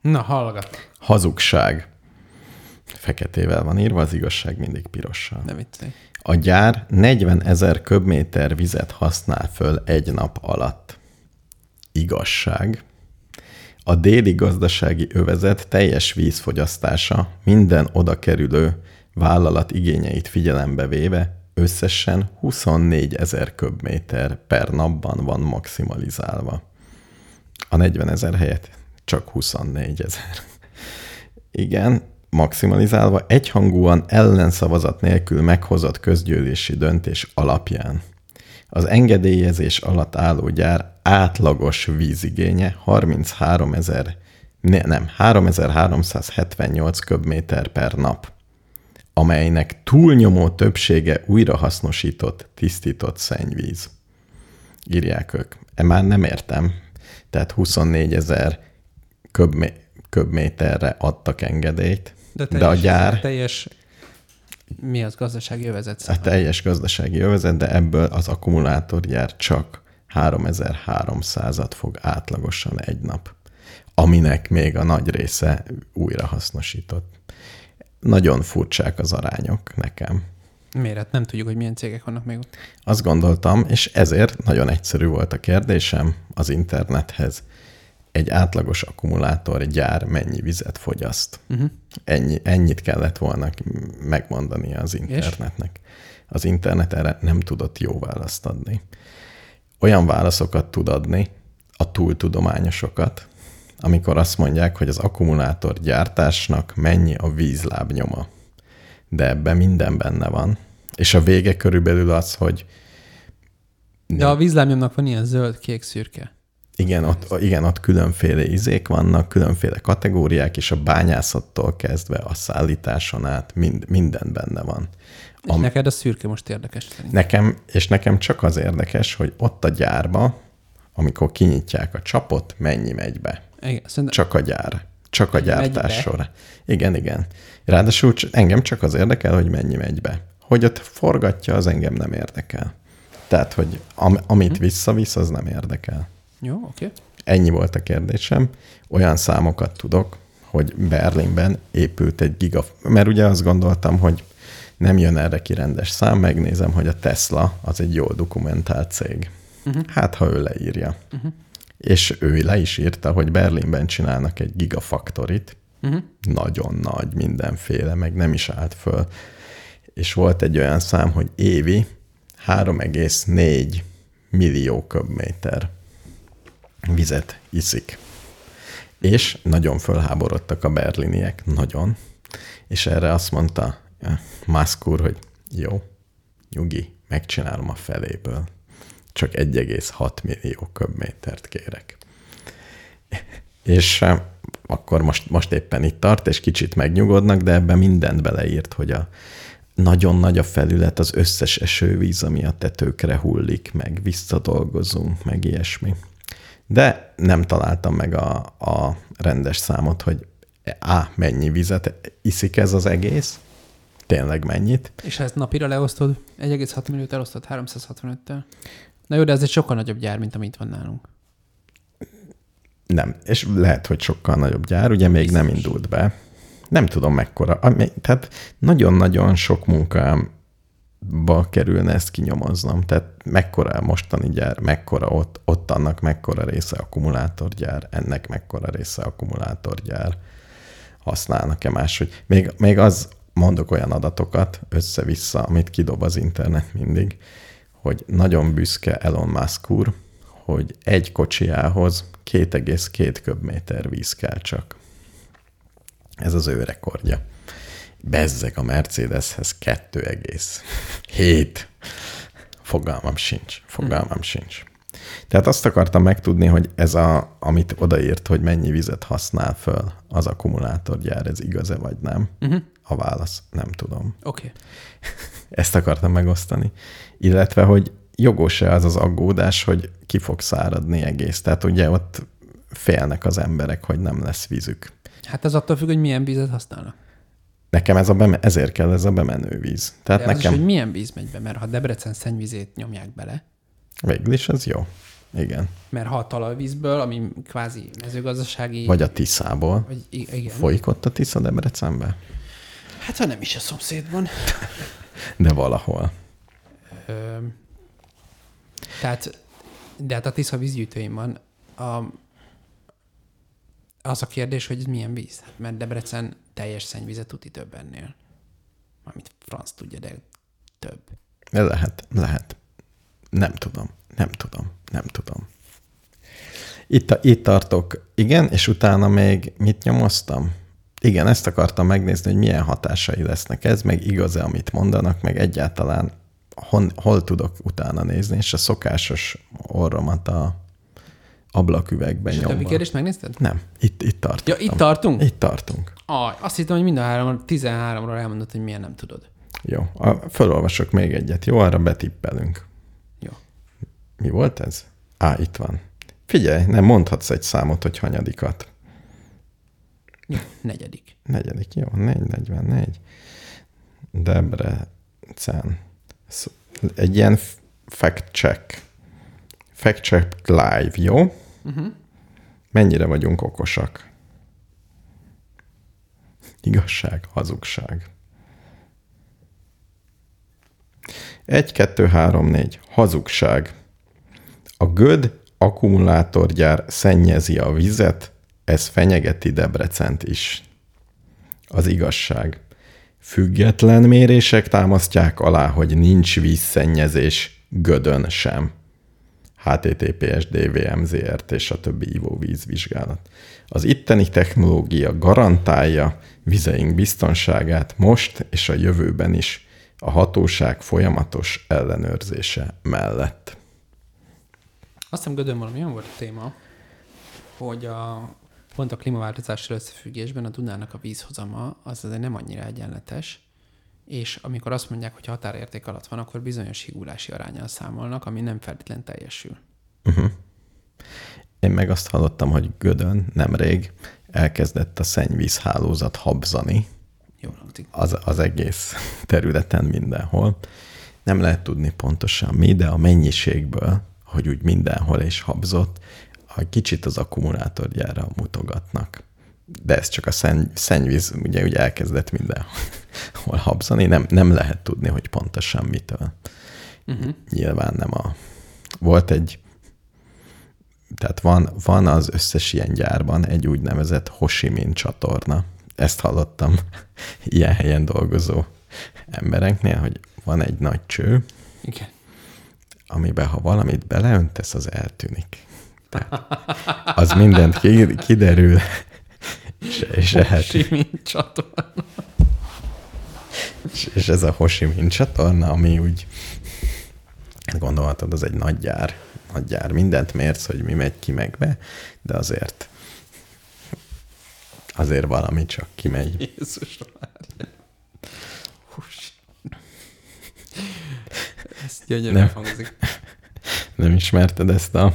Na, hallgat. Hazugság. Feketével van írva, az igazság mindig pirossal. Ne viccelj. A gyár 40 ezer köbméter vizet használ föl egy nap alatt. Igazság. A déli gazdasági övezet teljes vízfogyasztása minden oda kerülő vállalat igényeit figyelembe véve összesen 24 ezer köbméter per napban van maximalizálva. A 40 ezer helyett csak 24 ezer. Igen, maximalizálva egyhangúan ellenszavazat nélkül meghozott közgyűlési döntés alapján. Az engedélyezés alatt álló gyár átlagos vízigénye 33 ezer, ne, nem, 3378 köbméter per nap, amelynek túlnyomó többsége újrahasznosított, tisztított szennyvíz. Írják ők. E már nem értem. Tehát 24 ezer köbmé- köbméterre adtak engedélyt, de, de a gyár, Teljes, mi az gazdasági övezet a szerint? teljes gazdasági övezet, de ebből az akkumulátorgyár csak 3300-at fog átlagosan egy nap, aminek még a nagy része újrahasznosított. Nagyon furcsák az arányok nekem. Miért? Hát nem tudjuk, hogy milyen cégek vannak még ott. Azt gondoltam, és ezért nagyon egyszerű volt a kérdésem az internethez. Egy átlagos akkumulátorgyár mennyi vizet fogyaszt? Uh-huh. Ennyi, ennyit kellett volna megmondani az internetnek. Az internet erre nem tudott jó választ adni. Olyan válaszokat tud adni, a túltudományosokat, amikor azt mondják, hogy az akkumulátor gyártásnak mennyi a vízlábnyoma. De ebben minden benne van. És a vége körülbelül az, hogy De a vízlámnyomnak van ilyen zöld, kék, szürke. Igen ott, igen, ott különféle izék vannak, különféle kategóriák, és a bányászattól kezdve a szállításon át mind, minden benne van. És Am- neked a szürke most érdekes szerint. Nekem, és nekem csak az érdekes, hogy ott a gyárba, amikor kinyitják a csapot, mennyi megy be. Igen, szerintem Csak a gyár. Csak a gyártás be? sor. Igen, igen. Ráadásul engem csak az érdekel, hogy mennyi megy be. Hogy ott forgatja, az engem nem érdekel. Tehát, hogy am, amit Hm. visszavisz, az nem érdekel. Jó, oké. Ennyi volt a kérdésem. Olyan számokat tudok, hogy Berlinben épült egy giga... Mert ugye azt gondoltam, hogy nem jön erre ki rendes szám, megnézem, hogy a Tesla az egy jól dokumentált cég. Uh-huh. Hát, ha ő leírja. Uh-huh. És ő le is írta, hogy Berlinben csinálnak egy gigafaktorit, Uh-huh. nagyon nagy mindenféle, meg nem is állt föl. És volt egy olyan szám, hogy évi 3,4 millió köbméter vizet iszik. És nagyon fölháborodtak a berliniek, nagyon. És erre azt mondta Musk úr, hogy jó, nyugi, megcsinálom a feléből. Csak 1,6 millió köbmétert kérek. És eh, akkor most, most éppen itt tart, és kicsit megnyugodnak, de ebben mindent beleírt, hogy a nagyon nagy a felület, az összes esővíz, ami a tetőkre hullik, meg visszadolgozunk, meg ilyesmi. De nem találtam meg a, a rendes számot, hogy á, mennyi vizet iszik ez az egész, tényleg mennyit. És ezt napira leosztod, 1,6 milliót elosztod 365-tel. Na jó, de ez egy sokkal nagyobb gyár, mint amit van nálunk. Nem, és lehet, hogy sokkal nagyobb gyár, ugye még nem indult be. Nem tudom mekkora. Tehát nagyon-nagyon sok munkámba kerülne ezt kinyomoznom. Tehát mekkora a mostani gyár, mekkora ott, ott annak mekkora része akkumulátorgyár, ennek mekkora része akkumulátorgyár. Használnak-e máshogy? Még, még az mondok olyan adatokat össze-vissza, amit kidob az internet mindig, hogy nagyon büszke Elon Musk úr, hogy egy kocsiához 2,2 köbméter víz kell csak. Ez az ő rekordja. Bezzeg a Mercedeshez 2,7. Fogalmam sincs. Fogalmam sincs. Tehát azt akartam megtudni, hogy ez a, amit odaírt, hogy mennyi vizet használ föl az akkumulátorgyár, ez igaz-e vagy nem? Uh-huh. A válasz, nem tudom. Oké. Okay. Ezt akartam megosztani. Illetve, hogy jogos-e az az aggódás, hogy ki fog száradni egész. Tehát ugye ott félnek az emberek, hogy nem lesz vízük. Hát ez attól függ, hogy milyen vizet használnak. Nekem ez a beme- ezért kell ez a bemenő víz. Tehát De az nekem is, hogy milyen víz megy be, mert ha Debrecen szennyvizét nyomják bele, végül is ez jó. Igen. mert ha a talajvízből, ami kvázi mezőgazdasági... Vagy a Tiszából. vagy igen. Folyik ott a Tisza Debrecenbe? Hát ha nem is a szomszédban. De valahol. Ö, tehát, de hát a Tisza vízgyűjtőim van. A, az a kérdés, hogy ez milyen víz. Hát mert Debrecen teljes szennyvizet tuti több ennél. Mármint franc tudja, de több. Lehet, lehet. Nem tudom, nem tudom, nem tudom. Itt, itt tartok, igen, és utána még mit nyomoztam? Igen, ezt akartam megnézni, hogy milyen hatásai lesznek ez, meg igaz-e, amit mondanak, meg egyáltalán hon, hol tudok utána nézni, és a szokásos orromat a ablaküvegben És a többi nyomva. kérdést megnézted? Nem, itt, itt tartunk. Ja, itt tartunk? Itt tartunk. Aj, azt hittem, hogy mind a három, 13-ról elmondod, hogy milyen nem tudod. Jó, a, felolvasok még egyet. Jó, arra betippelünk. Jó. Mi volt ez? Á, itt van. Figyelj, nem mondhatsz egy számot, hogy hanyadikat. Jó, negyedik. Negyedik, jó, 444. Debrecen. Egy ilyen fact check. Fact check live, jó? Uh-huh. Mennyire vagyunk okosak? Igazság, hazugság. 1, 2, 3, 4. Hazugság. A göd akkumulátorgyár szennyezi a vizet, ez fenyegeti Debrecent is. Az igazság. Független mérések támasztják alá, hogy nincs vízszennyezés gödön sem. HTTPS, DVM, ZRT és a többi ivóvízvizsgálat. Az itteni technológia garantálja vizeink biztonságát most és a jövőben is a hatóság folyamatos ellenőrzése mellett. Azt hiszem Gödön valami olyan volt a téma, hogy a, pont a klímaváltozással összefüggésben a Dunának a vízhozama az azért nem annyira egyenletes, és amikor azt mondják, hogy határérték alatt van, akkor bizonyos hígulási arányal számolnak, ami nem feltétlen teljesül. Én meg azt hallottam, hogy Gödön nemrég elkezdett a szennyvízhálózat habzani hangzik. az, az egész területen mindenhol. Nem lehet tudni pontosan mi, de a mennyiségből, hogy úgy mindenhol és habzott, a kicsit az akkumulátorgyára mutogatnak. De ez csak a szenny, szennyvíz, ugye, ugye elkezdett mindenhol habzani, nem, nem lehet tudni, hogy pontosan mitől. Uh-huh. Nyilván nem a... Volt egy tehát van, van az összes ilyen gyárban egy úgynevezett Ho Chi Minh csatorna. Ezt hallottam ilyen helyen dolgozó embereknél, hogy van egy nagy cső, Igen. amiben ha valamit beleöntesz, az eltűnik. Tehát az mindent ki- kiderül, és, és, csatorna. és, és ez a Ho Chi Minh csatorna, ami úgy hát gondolhatod, az egy nagy gyár, nagy gyár. Mindent mérsz, hogy mi megy ki meg be, de azért azért valami csak kimegy. Jézus. Hús. Ez gyönyörűen Nem. hangzik. Nem ismerted ezt a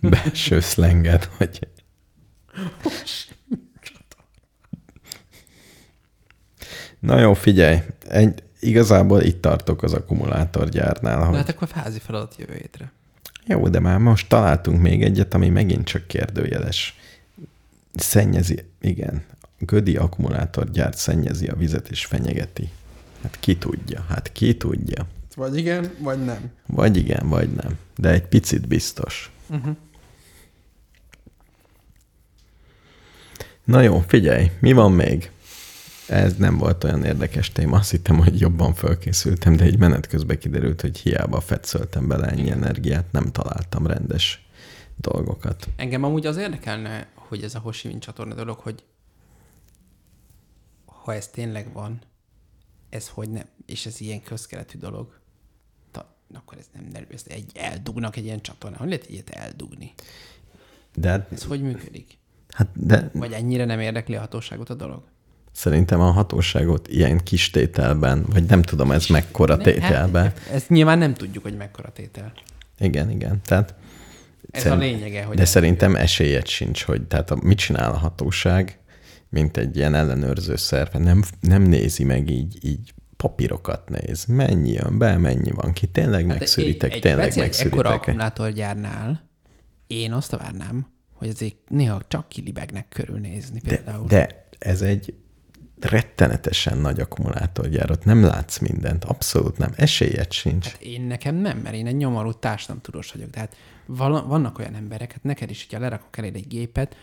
belső szlenget, hogy Na jó, figyelj, egy, igazából itt tartok az akkumulátorgyárnál. Na Hogy... hát akkor házi feladat jövő hétre. Jó, de már most találtunk még egyet, ami megint csak kérdőjeles. Szennyezi, igen, Gödi akkumulátorgyár szennyezi a vizet és fenyegeti. Hát ki tudja, hát ki tudja. Vagy igen, vagy nem. Vagy igen, vagy nem. De egy picit biztos. Uh-huh. Na jó, figyelj, mi van még? Ez nem volt olyan érdekes téma, azt hittem, hogy jobban fölkészültem, de egy menet közben kiderült, hogy hiába fetszöltem bele ennyi energiát, nem találtam rendes dolgokat. Engem amúgy az érdekelne, hogy ez a Ho Chi Minh csatorna dolog, hogy ha ez tényleg van, ez hogy nem, és ez ilyen közkeletű dolog, ta, akkor ez nem nervű, ezt egy eldugnak egy ilyen csatornán. Hogy lehet ilyet eldugni? De, hát- Ez hogy működik? hát, de Vagy ennyire nem érdekli a hatóságot a dolog? Szerintem a hatóságot ilyen kis tételben, vagy nem tudom, ez mekkora tételben. Hát, ezt nyilván nem tudjuk, hogy mekkora tétel. Igen, igen. Tehát Ez szerint- a lényege, hogy De szerintem esélyed sincs, hogy tehát a, mit csinál a hatóság, mint egy ilyen ellenőrző szerve, nem, nem nézi meg így, így papírokat néz. Mennyi jön be, mennyi van ki, tényleg Hát megszűrítek, egy, egy tényleg speciális ekkora megszűrítek. akkumulátorgyárnál én azt várnám, hogy azért néha csak kilibegnek körülnézni De, például. de ez egy rettenetesen nagy akkumulátorgyár, ott nem látsz mindent, abszolút nem, esélyed sincs. Hát én nekem nem, mert én egy nyomorú társadalomtudós vagyok. Tehát vala, vannak olyan emberek, hát neked is, hogyha lerakok eléd egy gépet,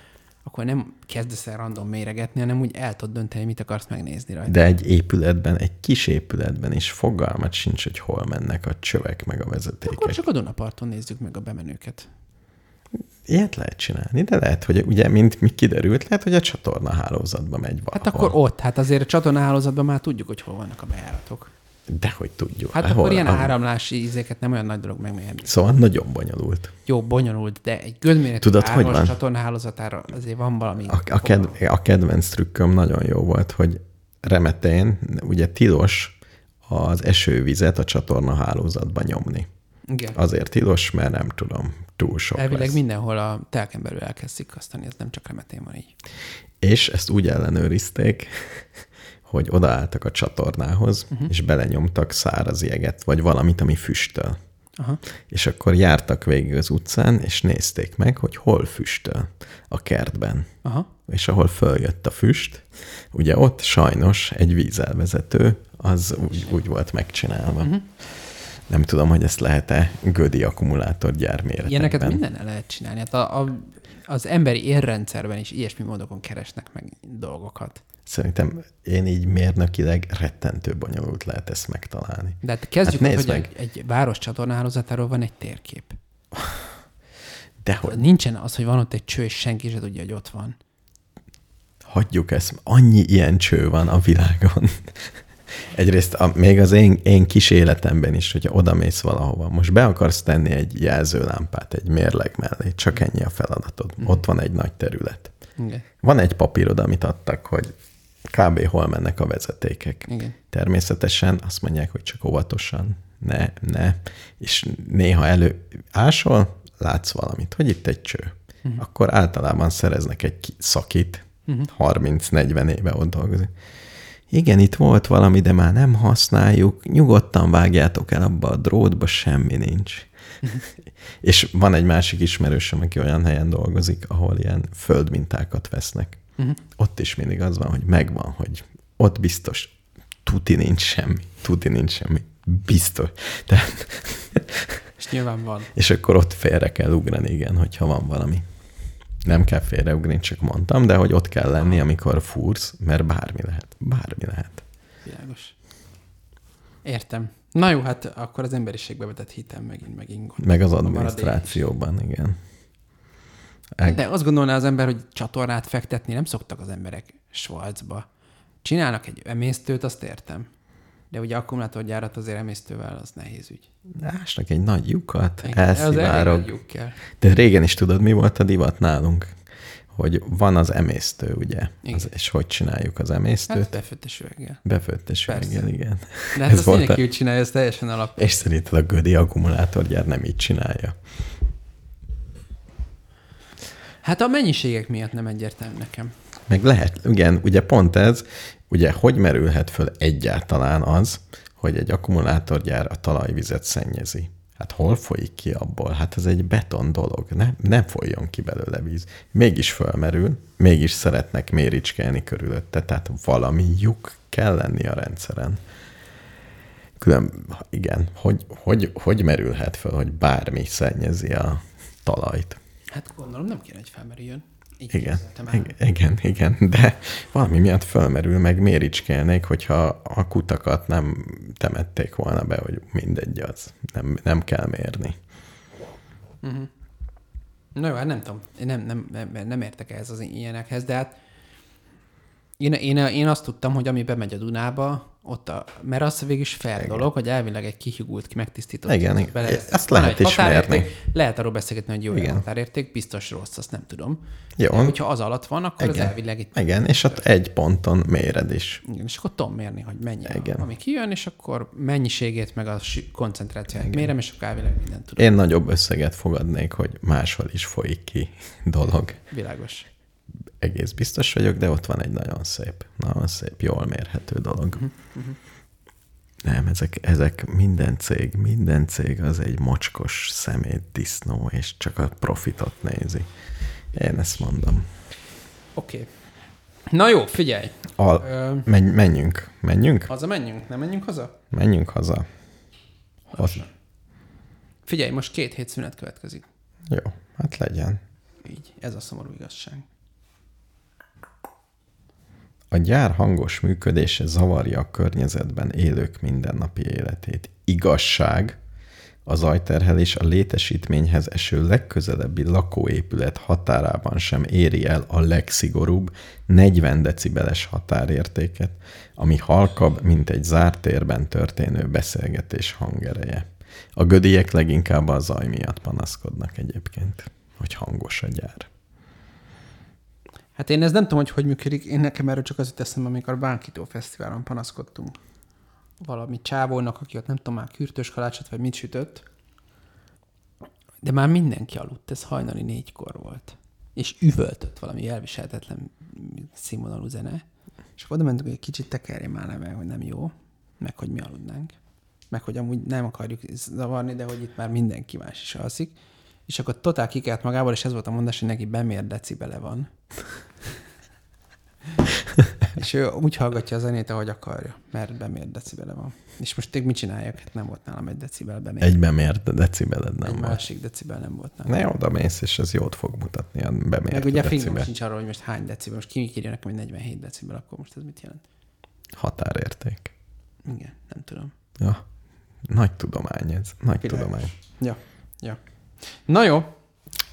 akkor nem kezdesz el random méregetni, hanem úgy el tudod dönteni, mit akarsz megnézni rajta. De egy épületben, egy kis épületben is fogalmat sincs, hogy hol mennek a csövek meg a akkor vezetékek. csak a Dunaparton nézzük meg a bemenőket. Ilyet lehet csinálni, de lehet, hogy ugye, mint mi kiderült, lehet, hogy a csatorna hálózatba megy valahol. Hát akkor ott, hát azért a csatornahálózatban már tudjuk, hogy hol vannak a bejáratok. De hogy tudjuk. Hát akkor ilyen ahol- áramlási ízéket nem olyan nagy dolog megmérni. Szóval nagyon bonyolult. Jó, bonyolult, de egy gödméretű Tudod, hogy van? csatornahálózatára azért van valami. A, a, ked, a kedvenc trükköm nagyon jó volt, hogy remetén ugye tilos az esővizet a csatorna hálózatba nyomni. Igen. Azért tilos, mert nem tudom, túl sok Elvileg lesz. mindenhol a telken belül elkezd szikasztani, ez nem csak remetén van így. És ezt úgy ellenőrizték, hogy odaálltak a csatornához, uh-huh. és belenyomtak száraz jeget, vagy valamit, ami füstöl. Aha. És akkor jártak végig az utcán, és nézték meg, hogy hol füstöl a kertben. Aha. És ahol följött a füst, ugye ott sajnos egy vízelvezető, az úgy, úgy volt megcsinálva. Uh-huh. Nem tudom, hogy ezt lehet-e Gödi akkumulátorgyár méretekben. Ilyeneket minden lehet csinálni. Hát a, a, az emberi érrendszerben is ilyesmi módokon keresnek meg dolgokat. Szerintem én így mérnökileg rettentő bonyolult lehet ezt megtalálni. De hát kezdjük, Hát hogy meg. egy, egy város csatornahálózatáról van egy térkép. De hogy Nincsen az, hogy van ott egy cső, és senki se tudja, hogy ott van. hagyjuk ezt, annyi ilyen cső van a világon. Egyrészt a, még az én, én kis életemben is, hogyha odamész valahova, most be akarsz tenni egy jelzőlámpát egy mérleg mellé, csak ennyi a feladatod. Ott van egy nagy terület. Igen. Van egy papírod, amit adtak, hogy kb. hol mennek a vezetékek. Igen. Természetesen azt mondják, hogy csak óvatosan, ne, ne, és néha elő ásol, látsz valamit, hogy itt egy cső. Uh-huh. Akkor általában szereznek egy ki- szakit, uh-huh. 30-40 éve ott dolgozik. Igen, itt volt valami, de már nem használjuk, nyugodtan vágjátok el abba a drótba, semmi nincs. És van egy másik ismerősöm, aki olyan helyen dolgozik, ahol ilyen földmintákat vesznek. Uh-huh. Ott is mindig az van, hogy megvan, hogy ott biztos tuti nincs semmi, tuti nincs semmi, biztos. Tehát, És nyilván van. és akkor ott félre kell ugrani, igen, hogyha van valami. Nem kell félreugrani, csak mondtam, de hogy ott kell lenni, amikor fúrsz, mert bármi lehet. Bármi lehet. Világos. Értem. Na jó, hát akkor az emberiségbe vetett hitem megint megint gond. Meg az adminisztrációban, igen. Eg- De azt gondolná az ember, hogy csatornát fektetni nem szoktak az emberek Svalcba. Csinálnak egy emésztőt, azt értem. De ugye akkumulátorgyárat azért emésztővel az nehéz ügy. Ásnak egy nagy lyukat, az elszivárog. De régen is tudod, mi volt a divat nálunk? Hogy van az emésztő, ugye? Igen. Az, és hogy csináljuk az emésztőt? Hát befőttes üveggel. Befőttes üveggel, igen. De hát Ez azt volt mindenki a- úgy csinálja, ez teljesen alap. És szerinted a Gödi akkumulátorgyár nem így csinálja? Hát a mennyiségek miatt nem egyértelmű nekem. Meg lehet, igen, ugye pont ez, ugye hogy merülhet föl egyáltalán az, hogy egy akkumulátorgyár a talajvizet szennyezi? Hát hol folyik ki abból? Hát ez egy beton dolog, ne, nem folyjon ki belőle víz. Mégis fölmerül, mégis szeretnek méricskelni körülötte, tehát valami lyuk kell lenni a rendszeren. Külön, igen, hogy, hogy, hogy merülhet föl, hogy bármi szennyezi a talajt? Hát gondolom nem kéne, hogy felmerüljön. Igen, igen, igen, de valami miatt fölmerül, meg méricskelnék, hogyha a kutakat nem temették volna be, hogy mindegy az, nem, nem kell mérni. Na jó, hát nem tudom. Nem, nem, nem, nem értek ehhez az ilyenekhez, de hát Én, én, én azt tudtam, hogy ami bemegy a Dunába, ott a, mert az végig is fair Igen. dolog, hogy elvileg egy kihigult, ki megtisztított. Igen, igen. ezt lehet is mérni. Lehet arról beszélgetni, hogy jó Igen. határérték, biztos rossz, azt nem tudom. Jó. De hogyha az alatt van, akkor Igen. az elvileg egy... Igen, és ott egy ponton méred is. Igen, és akkor tudom mérni, hogy mennyi, Igen. A, ami kijön, és akkor mennyiségét, meg a koncentrációt mérem, és akkor elvileg mindent tudom. Én nagyobb összeget fogadnék, hogy máshol is folyik ki dolog. Világos egész biztos vagyok, de ott van egy nagyon szép, nagyon szép, jól mérhető dolog. Uh-huh. Uh-huh. Nem, ezek, ezek minden cég, minden cég az egy mocskos szemét disznó, és csak a profitot nézi. Én ezt mondom. Oké. Okay. Na jó, figyelj. Al- Ö... menj, menjünk. Menjünk? Haza menjünk? Nem menjünk haza? Menjünk haza. Ott. Figyelj, most két hét szünet következik. Jó, hát legyen. Így, ez a szomorú igazság. A gyár hangos működése zavarja a környezetben élők mindennapi életét. Igazság, a zajterhelés a létesítményhez eső legközelebbi lakóépület határában sem éri el a legszigorúbb 40 decibeles határértéket, ami halkabb, mint egy zárt térben történő beszélgetés hangereje. A gödiek leginkább a zaj miatt panaszkodnak egyébként, hogy hangos a gyár. Hát én ez nem tudom, hogy hogy működik. Én nekem erről csak az jut eszembe, amikor Bánkító Fesztiválon panaszkodtunk valami csávónak, aki ott nem tudom már kürtös kalácsot, vagy mit sütött. De már mindenki aludt, ez hajnali négykor volt. És üvöltött valami elviselhetetlen színvonalú zene. És akkor oda mentünk, hogy egy kicsit tekerje már le, hogy nem jó, meg hogy mi aludnánk. Meg hogy amúgy nem akarjuk zavarni, de hogy itt már mindenki más is alszik. És akkor totál kikelt magából, és ez volt a mondás, hogy neki bemér decibele van. És ő úgy hallgatja a zenét, ahogy akarja, mert bemért decibele van. És most még mit csináljak? Hát nem volt nálam egy decibel bemért. Egy bemért decibeled nem egy volt. másik decibel nem volt nálam. Ne oda mész, és ez jót fog mutatni a bemért Meg ugye decibel. sincs arról, hogy most hány decibel. Most ki írja nekem, hogy 47 decibel, akkor most ez mit jelent? Határérték. Igen, nem tudom. Ja. Nagy tudomány ez. Nagy Világos. tudomány. Ja, ja. Na jó.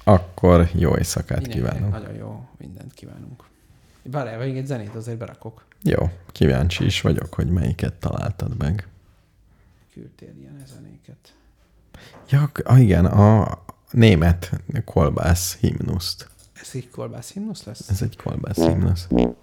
Akkor jó éjszakát Mindenkinek kívánok. Nagyon jó, mindent kívánunk. Várjál, még egy zenét azért berakok. Jó, kíváncsi is vagyok, hogy melyiket találtad meg. Küldtél ilyen zenéket. Ja, ah, igen, a német kolbász himnuszt. Ez egy kolbász himnusz lesz? Ez egy kolbász himnusz. Reines